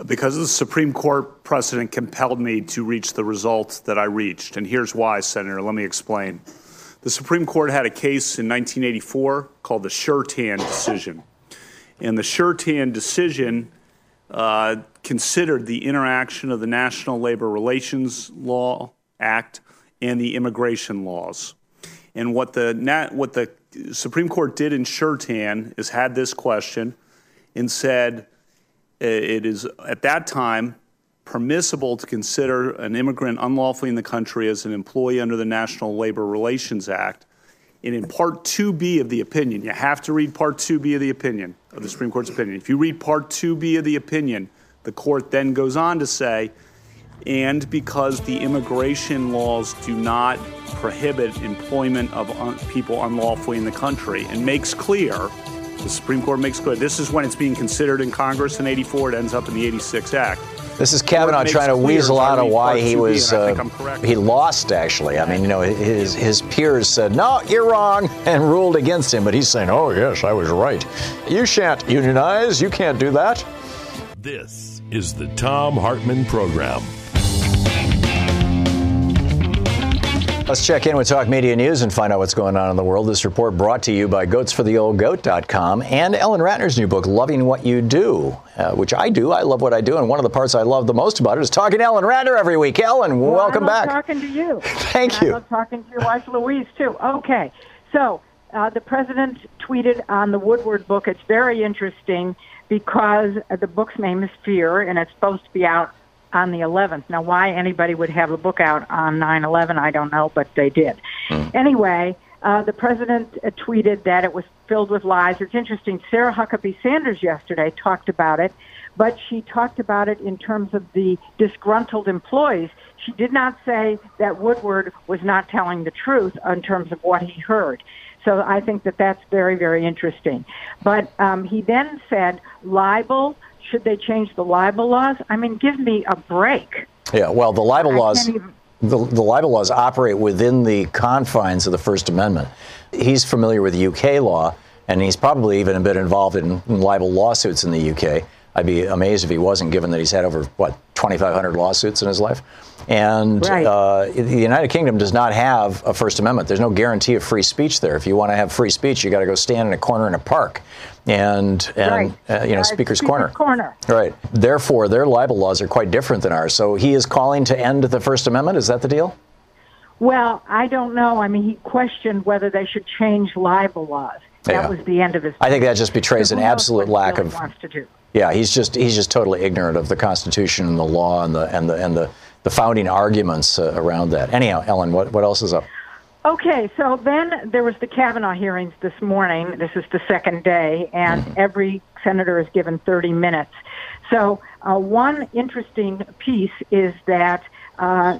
Because the Supreme Court precedent compelled me to reach the result that I reached. And here's why, Senator. Let me explain. The Supreme Court had a case in 1984 called the Sure-Tan decision. And the Sure-Tan decision uh, considered the interaction of the National Labor Relations Law Act and the immigration laws. And what the, what the Supreme Court did in Sure-Tan is had this question and said it is at that time permissible to consider an immigrant unlawfully in the country as an employee under the National Labor Relations Act. And in Part 2B of the opinion, you have to read Part 2B of the opinion, of the Supreme Court's opinion. If you read Part 2B of the opinion, the court then goes on to say and because the immigration laws do not prohibit employment of un- people unlawfully in the country and makes clear the Supreme Court makes clear this is when it's being considered in Congress in 84 it ends up in the 86 act this is Kavanaugh trying to weasel out of why he was uh, he lost. Actually, I mean, you know, his his peers said no, you're wrong, and ruled against him. But he's saying, oh yes, I was right. You shan't unionize. You can't do that. This is the Thom Hartmann program. Let's check in with Talk Media News and find out what's going on in the world. This report brought to you by goatsfortheoldgoat.com and Ellen Ratner's new book, Loving What You Do, uh, which I do. I love what I do. And one of the parts I love the most about it is talking to Ellen Ratner every week. Ellen, well, welcome I love back. talking to you. Thank and you. I love talking to your wife, Louise, too. Okay. So uh, the president tweeted on the Woodward book. It's very interesting because the book's name is Fear, and it's supposed to be out on the 11th. Now, why anybody would have a book out on 9 11, I don't know, but they did. Mm. Anyway, uh, the president uh, tweeted that it was filled with lies. It's interesting. Sarah Huckabee Sanders yesterday talked about it, but she talked about it in terms of the disgruntled employees. She did not say that Woodward was not telling the truth in terms of what he heard. So I think that that's very, very interesting. But um, he then said libel should they change the libel laws? I mean, give me a break. Yeah, well, the libel I laws. even- The, the libel laws operate within the confines of the First Amendment. He's familiar with UK law, and he's probably even been involved in, in libel lawsuits in the UK. I'd be amazed if he wasn't, given that he's had over, what, 2,500 lawsuits in his life. And Right. uh, the United Kingdom does not have a First Amendment. There's no guarantee of free speech there. If you want to have free speech, you got to go stand in a corner in a park, and and Right. uh, you know Uh, Speaker's, Speaker's Corner. Corner. Right. Therefore, their libel laws are quite different than ours. So he is calling to end the First Amendment. Is that the deal? Well, I don't know. I mean, he questioned whether they should change libel laws. That Yeah. was the end of his. I think that just betrays an absolute lack of wants to do. Yeah, he's just he's just totally ignorant of the Constitution and the law and the and the and the, the founding arguments uh, around that. Anyhow, Ellen, what what else is up? Okay, so then there was the Kavanaugh hearings this morning. This is the second day, and Mm-hmm. every senator is given 30 minutes. So uh, one interesting piece is that uh,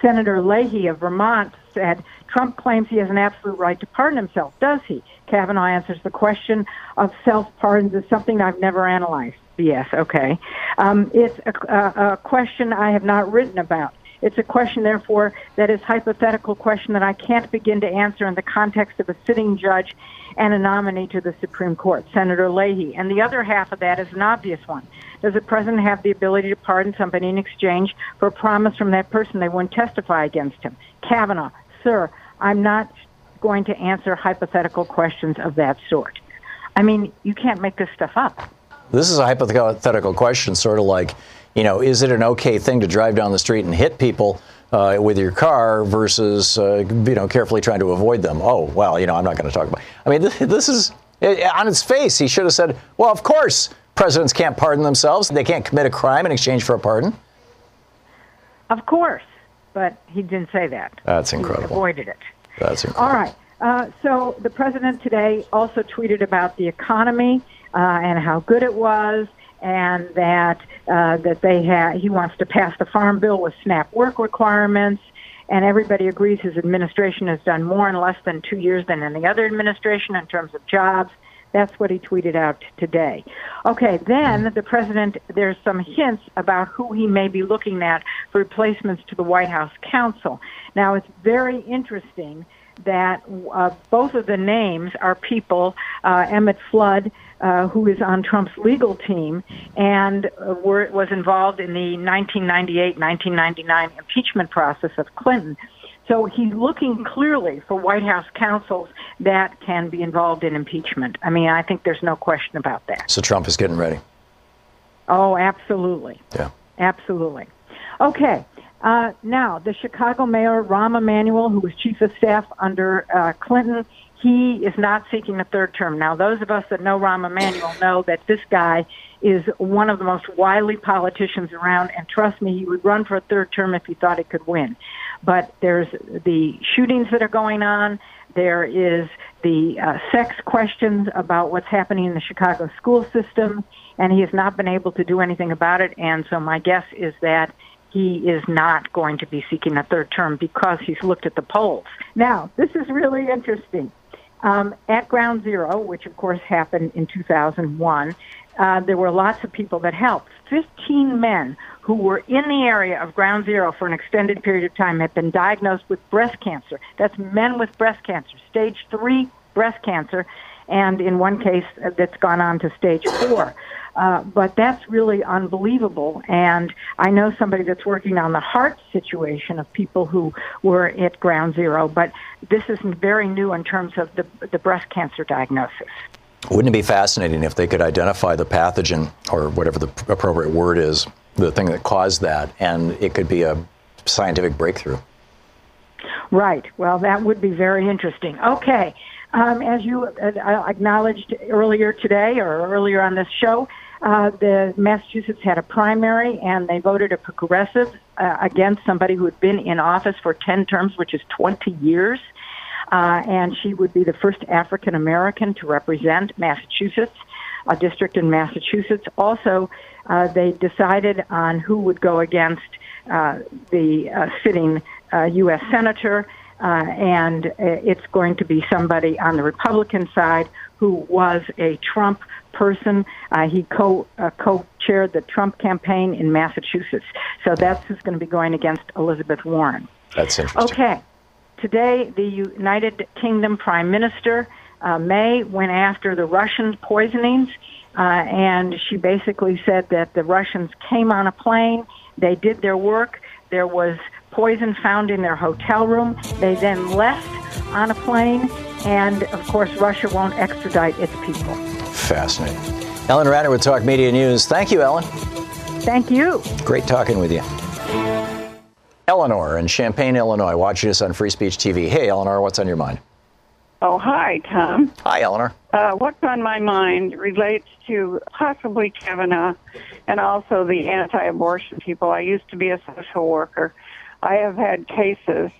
Senator Leahy of Vermont said Trump claims he has an absolute right to pardon himself. Does he? Kavanaugh answers the question of self-pardons is something I've never analyzed. Yes, okay. Um, it's a, a, a question I have not written about. It's a question, therefore, that is hypothetical question that I can't begin to answer in the context of a sitting judge and a nominee to the Supreme Court, Senator Leahy. And the other half of that is an obvious one. Does the president have the ability to pardon somebody in exchange for a promise from that person they won't testify against him? Kavanaugh, sir, I'm not going to answer hypothetical questions of that sort. I mean, you can't make this stuff up. This is a hypothetical question, sort of like, you know, is it an okay thing to drive down the street and hit people uh, with your car versus, uh, you know, carefully trying to avoid them? Oh, well, you know, I'm not going to talk about. I mean, this, this is eh, on its face. He should have said, well, of course, presidents can't pardon themselves. They can't commit a crime in exchange for a pardon. Of course, but he didn't say that. That's He incredible. avoided it. That's incredible. All right. Uh, so the president today also tweeted about the economy uh, and how good it was, and that uh, that they ha- he wants to pass the farm bill with SNAP work requirements. And everybody agrees his administration has done more in less than two years than any other administration in terms of jobs. That's what he tweeted out today. Okay, then the president, there's some hints about who he may be looking at for replacements to the White House counsel. Now, it's very interesting that uh, both of the names are people, uh, Emmett Flood, uh, who is on Trump's legal team and uh, were, was involved in the 1998-1999 impeachment process of Clinton. So he's looking clearly for White House counsels that can be involved in impeachment. I mean, I think there's no question about that. So Trump is getting ready. Oh, absolutely. Yeah. Absolutely. Okay. Uh, now, the Chicago mayor, Rahm Emanuel, who was chief of staff under uh, Clinton, he is not seeking a third term. Now, those of us that know Rahm Emanuel know that this guy is one of the most wily politicians around, and trust me, he would run for a third term if he thought he could win. But there's the shootings that are going on. There is the uh, sex questions about what's happening in the Chicago school system, and he has not been able to do anything about it. And so my guess is that he is not going to be seeking a third term because he's looked at the polls. Now, this is really interesting. Um, at Ground Zero, which of course happened in 2001, uh, there were lots of people that helped. 15 men who were in the area of Ground Zero for an extended period of time had been diagnosed with breast cancer. That's men with breast cancer, stage three breast cancer, and in one case uh, that's gone on to stage four. Uh, but that's really unbelievable. And I know somebody that's working on the heart situation of people who were at ground zero, but this is very new in terms of the, the breast cancer diagnosis. Wouldn't it be fascinating if they could identify the pathogen or whatever the appropriate word is, the thing that caused that, and it could be a scientific breakthrough? Right. Well, that would be very interesting. Okay. Um, as you uh, acknowledged earlier today or earlier on this show, uh, the Massachusetts had a primary and they voted a progressive uh, against somebody who had been in office for 10 terms, which is 20 years. Uh, and she would be the first African American to represent Massachusetts, a district in Massachusetts. Also, uh, they decided on who would go against uh, the uh, sitting uh, U.S. senator, uh, and uh, it's going to be somebody on the Republican side who was a Trump person. Uh, he co uh, co-chaired the Trump campaign in Massachusetts, so that's who's going to be going against Elizabeth Warren. That's interesting. Okay. Today, the United Kingdom Prime Minister, uh, May, went after the Russian poisonings, uh, and she basically said that the Russians came on a plane They did their work. There was poison found in their hotel room. They then left on a plane, and of course, Russia won't extradite its people. Fascinating. Ellen Ratner with Talk Media News. Thank you, Ellen. Thank you. Great talking with you. Eleanor in Champaign, Illinois, watching us on Free Speech TV. Hey, Eleanor, what's on your mind? Oh, hi, Thom. Hi, Eleanor. Uh, what's on my mind relates to possibly Kavanaugh and also the anti abortion people. I used to be a social worker. I have had cases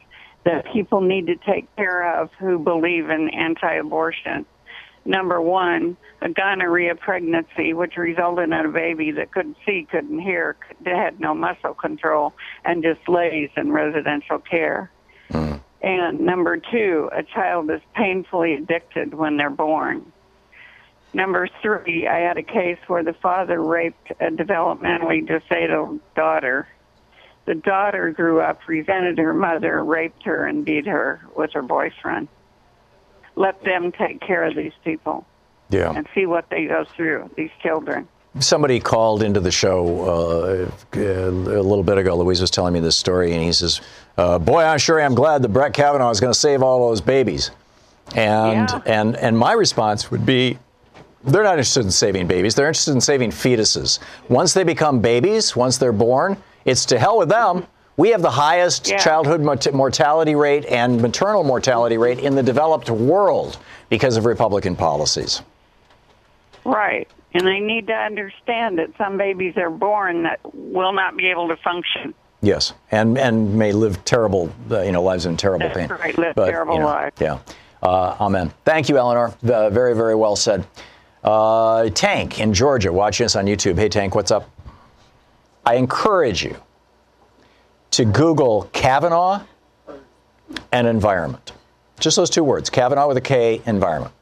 that people need to take care of who believe in anti abortion. Number one, a gonorrhea pregnancy, which resulted in a baby that couldn't see, couldn't hear, that had no muscle control, and just lays in residential care. Hmm. And number two, a child is painfully addicted when they're born. Number three, I had a case where the father raped a developmentally disabled daughter. The daughter grew up, resented her mother, raped her, and beat her with her boyfriend. Let them take care of these people Yeah. and see what they go through, these children. Somebody called into the show uh, a little bit ago. Louise was telling me this story, and he says, uh, "Boy, I'm sure I'm glad that Brett Kavanaugh is going to save all those babies." And and and my response would be, they're not interested in saving babies. They're interested in saving fetuses. Once they become babies, once they're born, it's to hell with them. We have the highest childhood mort- mortality rate and maternal mortality rate in the developed world because of Republican policies. Right. And they need to understand that some babies are born that will not be able to function. Yes, and and may live terrible, uh, you know, lives in terrible That's pain. right, live But, terrible you know, lives. Yeah. Uh, amen. Thank you, Eleanor. Uh, very, very well said. Uh, Tank in Georgia, watching us on YouTube. Hey, Tank, what's up? I encourage you to Google Kavanaugh and environment. Just those two words, Kavanaugh with a K, environment.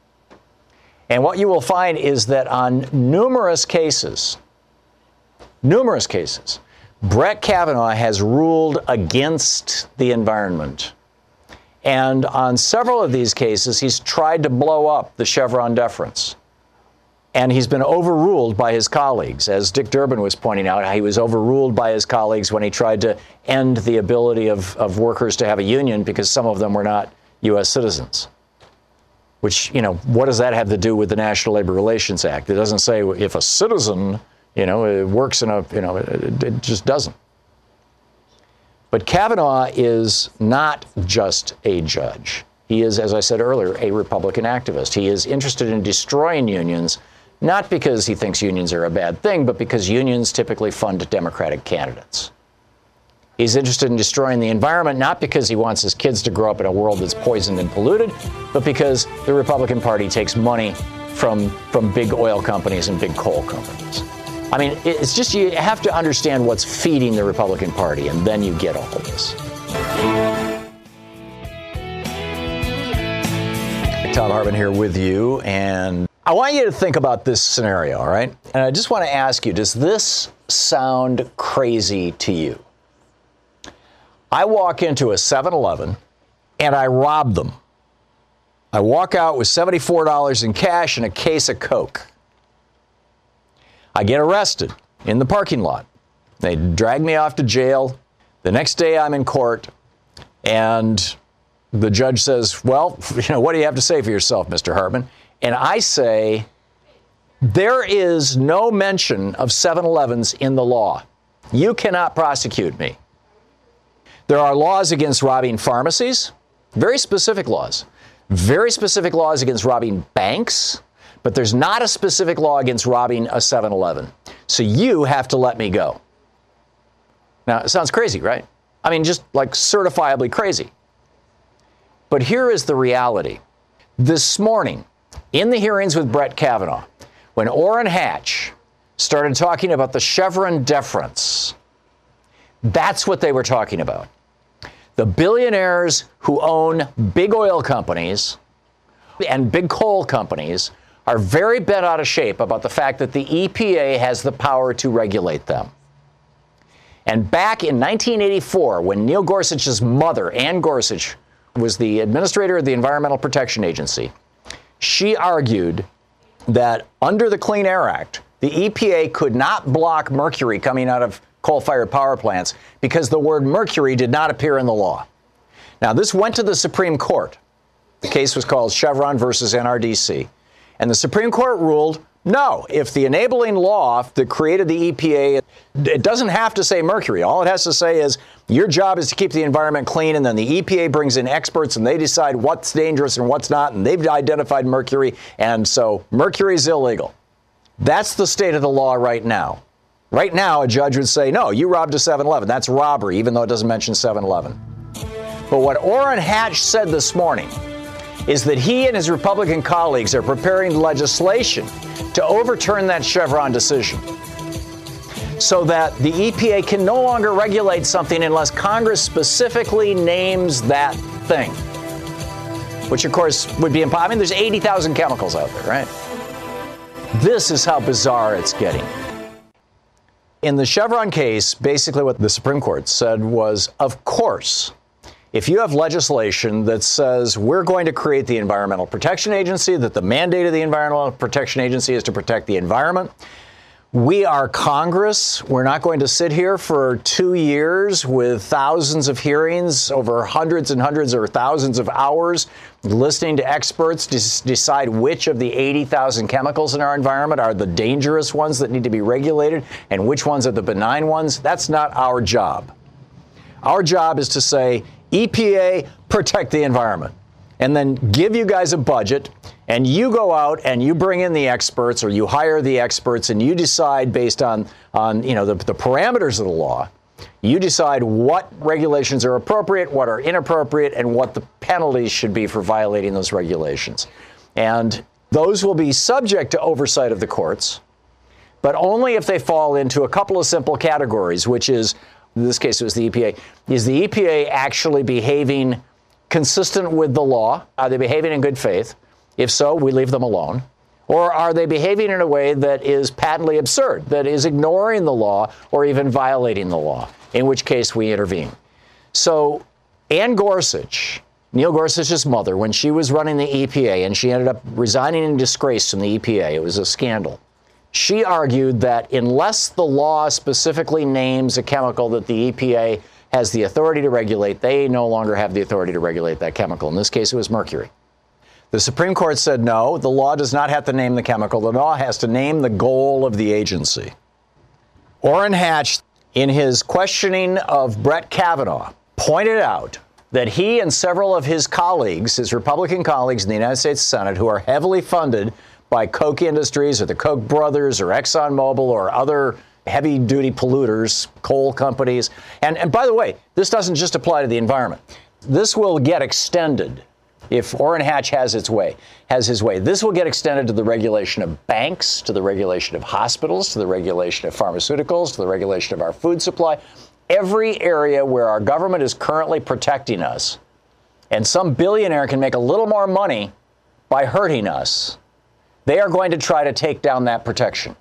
And what you will find is that on numerous cases, numerous cases, Brett Kavanaugh has ruled against the environment. And on several of these cases, he's tried to blow up the Chevron deference. And he's been overruled by his colleagues. As Dick Durbin was pointing out, he was overruled by his colleagues when he tried to end the ability of, of workers to have a union because some of them were not U.S. citizens. Which, you know, what does that have to do with the National Labor Relations Act? It doesn't say if a citizen, you know, it works in a, you know, it, it just doesn't. But Kavanaugh is not just a judge. He is, as I said earlier, a Republican activist. He is interested in destroying unions, not because he thinks unions are a bad thing, but because unions typically fund Democratic candidates. He's interested in destroying the environment, not because he wants his kids to grow up in a world that's poisoned and polluted, but because the Republican Party takes money from, from big oil companies and big coal companies. I mean, it's just you have to understand what's feeding the Republican Party, and then you get all of this. Thom Hartmann here with you, and I want you to think about this scenario, all right? And I just want to ask you does this sound crazy to you? I walk into a 7 Eleven and I rob them. I walk out with $74 in cash and a case of Coke. I get arrested in the parking lot. They drag me off to jail. The next day I'm in court and the judge says, Well, you know, what do you have to say for yourself, Mr. Hartmann? And I say, There is no mention of 7 Elevens in the law. You cannot prosecute me. There are laws against robbing pharmacies, very specific laws, very specific laws against robbing banks, but there's not a specific law against robbing a 7 Eleven. So you have to let me go. Now, it sounds crazy, right? I mean, just like certifiably crazy. But here is the reality. This morning, in the hearings with Brett Kavanaugh, when Orrin Hatch started talking about the Chevron deference, that's what they were talking about. The billionaires who own big oil companies and big coal companies are very bent out of shape about the fact that the EPA has the power to regulate them. And back in 1984, when Neil Gorsuch's mother, Anne Gorsuch, was the administrator of the Environmental Protection Agency, she argued that under the Clean Air Act, the EPA could not block mercury coming out of coal fired power plants because the word mercury did not appear in the law. Now, this went to the Supreme Court. The case was called Chevron versus NRDC. And the Supreme Court ruled no, if the enabling law that created the EPA, it doesn't have to say mercury. All it has to say is your job is to keep the environment clean, and then the EPA brings in experts and they decide what's dangerous and what's not, and they've identified mercury, and so mercury is illegal. That's the state of the law right now. Right now, a judge would say, no, you robbed a 7 Eleven. That's robbery, even though it doesn't mention 7 Eleven. But what Orrin Hatch said this morning is that he and his Republican colleagues are preparing legislation to overturn that Chevron decision so that the EPA can no longer regulate something unless Congress specifically names that thing. Which, of course, would be impossible. I mean, there's 80,000 chemicals out there, right? This is how bizarre it's getting. In the Chevron case, basically what the Supreme Court said was of course, if you have legislation that says we're going to create the Environmental Protection Agency, that the mandate of the Environmental Protection Agency is to protect the environment, we are Congress. We're not going to sit here for two years with thousands of hearings over hundreds and hundreds or thousands of hours listening to experts to decide which of the 80,000 chemicals in our environment are the dangerous ones that need to be regulated and which ones are the benign ones. That's not our job. Our job is to say, EPA, protect the environment. And then give you guys a budget, and you go out and you bring in the experts, or you hire the experts, and you decide based on, on you know, the, the parameters of the law. You decide what regulations are appropriate, what are inappropriate, and what the penalties should be for violating those regulations. And those will be subject to oversight of the courts, but only if they fall into a couple of simple categories, which is in this case it was the EPA, is the EPA actually behaving consistent with the law? Are they behaving in good faith? If so, we leave them alone. Or are they behaving in a way that is patently absurd, that is ignoring the law or even violating the law, in which case we intervene? So, Anne Gorsuch, Neil Gorsuch's mother, when she was running the EPA and she ended up resigning in disgrace from the EPA, it was a scandal. She argued that unless the law specifically names a chemical that the EPA has the authority to regulate, they no longer have the authority to regulate that chemical. In this case, it was mercury. The Supreme Court said no, the law does not have to name the chemical. The law has to name the goal of the agency. Orrin Hatch, in his questioning of Brett Kavanaugh, pointed out that he and several of his colleagues, his Republican colleagues in the United States Senate, who are heavily funded by Koch Industries or the Koch brothers or ExxonMobil or other heavy duty polluters, coal companies. And, and by the way, this doesn't just apply to the environment. This will get extended if Orrin Hatch has its way, has his way. This will get extended to the regulation of banks, to the regulation of hospitals, to the regulation of pharmaceuticals, to the regulation of our food supply. Every area where our government is currently protecting us, and some billionaire can make a little more money by hurting us they are going to try to take down that protection.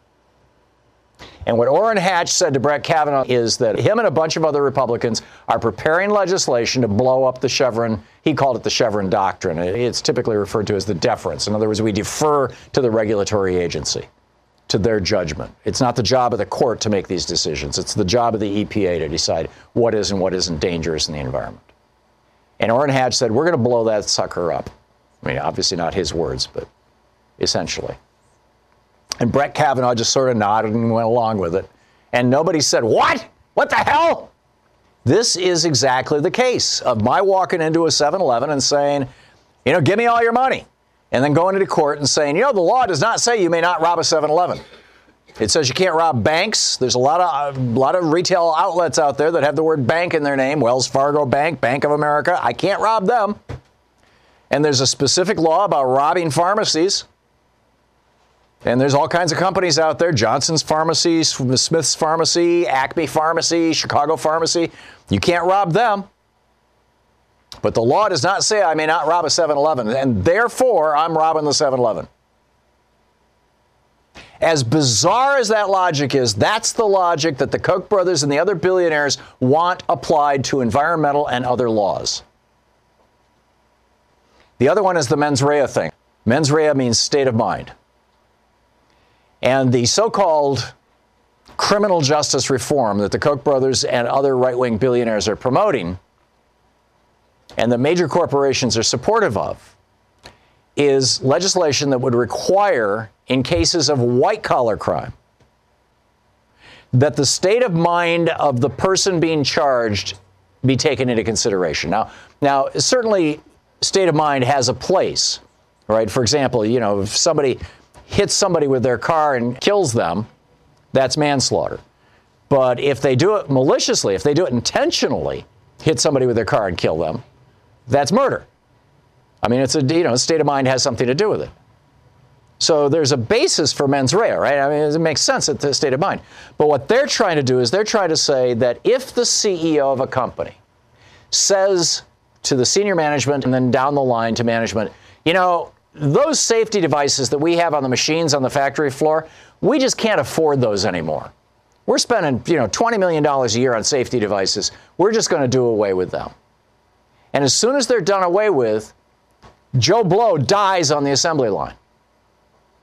And what Orrin Hatch said to Brett Kavanaugh is that him and a bunch of other Republicans are preparing legislation to blow up the Chevron. He called it the Chevron doctrine. It's typically referred to as the deference. In other words, we defer to the regulatory agency, to their judgment. It's not the job of the court to make these decisions. It's the job of the EPA to decide what is and what isn't dangerous in the environment. And Orrin Hatch said, we're going to blow that sucker up. I mean, obviously not his words, but essentially. And Brett Kavanaugh just sort of nodded and went along with it. And nobody said, What? What the hell? This is exactly the case of my walking into a 7 Eleven and saying, You know, give me all your money. And then going into court and saying, You know, the law does not say you may not rob a 7 Eleven. It says you can't rob banks. There's a lot of a lot of retail outlets out there that have the word bank in their name. Wells Fargo Bank, Bank of America. I can't rob them. And there's a specific law about robbing pharmacies. And there's all kinds of companies out there Johnson's Pharmacy, Smith's Pharmacy, Acme Pharmacy, Chicago Pharmacy. You can't rob them. But the law does not say I may not rob a 7 Eleven, and therefore I'm robbing the 7 Eleven. As bizarre as that logic is, that's the logic that the Koch brothers and the other billionaires want applied to environmental and other laws. The other one is the mens rea thing. Mens rea means state of mind. And the so called criminal justice reform that the Koch brothers and other right wing billionaires are promoting and the major corporations are supportive of is legislation that would require, in cases of white collar crime, that the state of mind of the person being charged be taken into consideration. Now, now certainly, state of mind has a place, right? For example, you know, if somebody hits somebody with their car and kills them, that's manslaughter. But if they do it maliciously, if they do it intentionally, hit somebody with their car and kill them, that's murder. I mean, it's a you know, state of mind has something to do with it. So there's a basis for mens rea, right? I mean, it makes sense at the state of mind. But what they're trying to do is they're trying to say that if the CEO of a company says to the senior management and then down the line to management, you know, those safety devices that we have on the machines on the factory floor, we just can't afford those anymore. We're spending, you know, $20 million a year on safety devices. We're just going to do away with them. And as soon as they're done away with, Joe Blow dies on the assembly line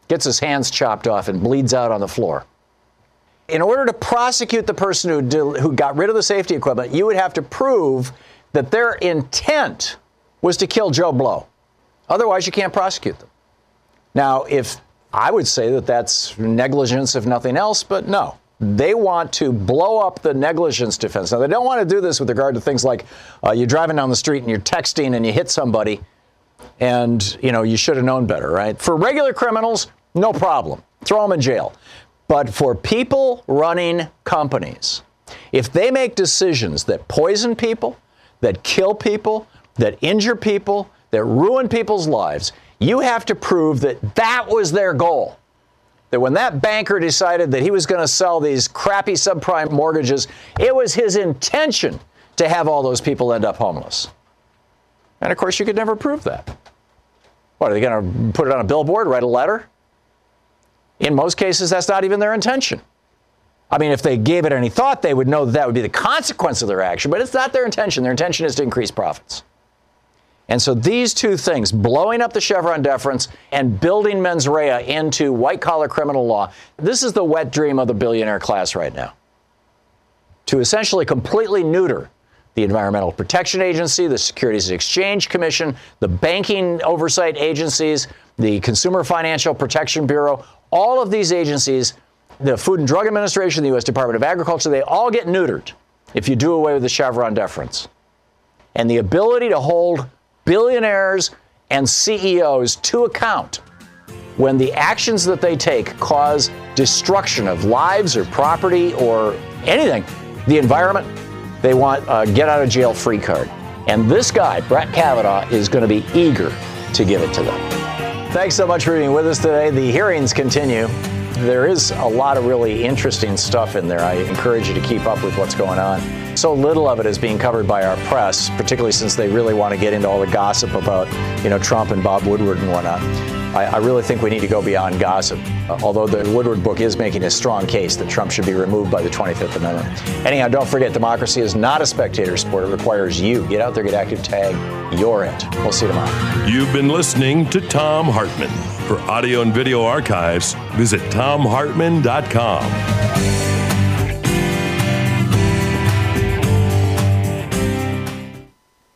gets his hands chopped off, and bleeds out on the floor. In order to prosecute the person who, who got rid of the safety equipment, you would have to prove that their intent was to kill Joe Blow. Otherwise, you can't prosecute them. Now, if I would say that that's negligence, if nothing else, but no. They want to blow up the negligence defense. Now, they don't want to do this with regard to things like uh, you're driving down the street and you're texting and you hit somebody and you know you should have known better right for regular criminals no problem. Throw them in jail. But for people running companies, if they make decisions that poison people, that kill people, that injure people, that ruin people's lives, you have to prove that that was their goal. That when that banker decided that he was going to sell these crappy subprime mortgages, it was his intention to have all those people end up homeless. And of course, you could never prove that. What, are they going to put it on a billboard, write a letter? In most cases, that's not even their intention. I mean, if they gave it any thought, they would know that that would be the consequence of their action, but it's not their intention. Their intention is to increase profits. And so these two things, blowing up the Chevron deference and building mens rea into white collar criminal law, this is the wet dream of the billionaire class right now. To essentially completely neuter the Environmental Protection Agency, the Securities and Exchange Commission, the banking oversight agencies, the Consumer Financial Protection Bureau, all of these agencies, the Food and Drug Administration, the U.S. Department of Agriculture, they all get neutered if you do away with the Chevron deference. And the ability to hold billionaires and CEOs to account when the actions that they take cause destruction of lives or property or anything, the environment, they want a get out of jail free card. And this guy, Brett Kavanaugh, is going to be eager to give it to them. Thanks so much for being with us today. The hearings continue. There is a lot of really interesting stuff in there. I encourage you to keep up with what's going on. So little of it is being covered by our press, particularly since they really want to get into all the gossip about, you know, Trump and Bob Woodward and whatnot. I, I really think we need to go beyond gossip, uh, although the Woodward book is making a strong case that Trump should be removed by the 25th Amendment. Anyhow, don't forget, democracy is not a spectator sport. It requires you. Get out there, get active, tag. You're it. We'll see you tomorrow. You've been listening to Thom Hartmann. For audio and video archives, visit thomhartmann.com.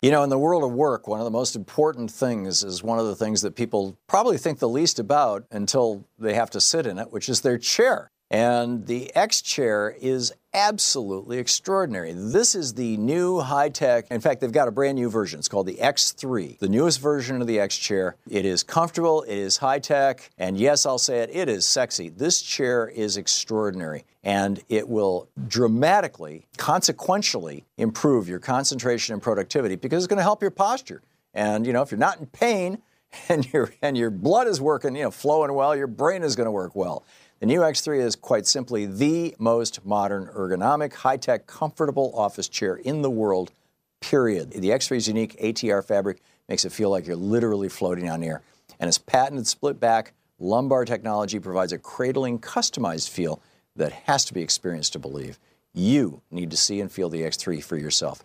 You know, in the world of work, one of the most important things is one of the things that people probably think the least about until they have to sit in it, which is their chair. And the X chair is absolutely extraordinary. This is the new high tech. In fact, they've got a brand new version. It's called the X3, the newest version of the X chair. It is comfortable, it is high tech, and yes, I'll say it, it is sexy. This chair is extraordinary and it will dramatically, consequentially improve your concentration and productivity because it's going to help your posture. And you know, if you're not in pain and your and your blood is working, you know, flowing well, your brain is going to work well. The new X3 is quite simply the most modern, ergonomic, high tech, comfortable office chair in the world, period. The X3's unique ATR fabric makes it feel like you're literally floating on air. And its patented split back lumbar technology provides a cradling, customized feel that has to be experienced to believe. You need to see and feel the X3 for yourself.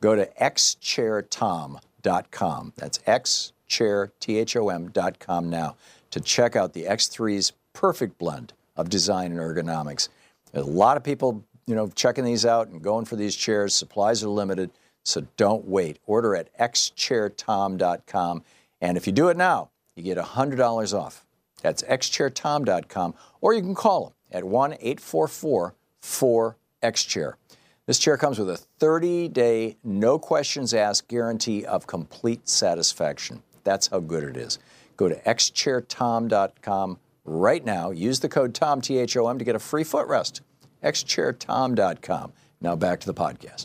Go to xchairthom.com. That's xchairthom.com now to check out the X3's perfect blend of design and ergonomics. A lot of people, you know, checking these out and going for these chairs. Supplies are limited, so don't wait. Order at xchairthom.com. And if you do it now, you get $100 off. That's xchairthom.com. Or you can call them at 1 844 4XChair. This chair comes with a 30 day, no questions asked guarantee of complete satisfaction. That's how good it is. Go to xchairthom.com right now. Use the code THOM, T H O M, to get a free footrest. xchairthom.com. Now back to the podcast.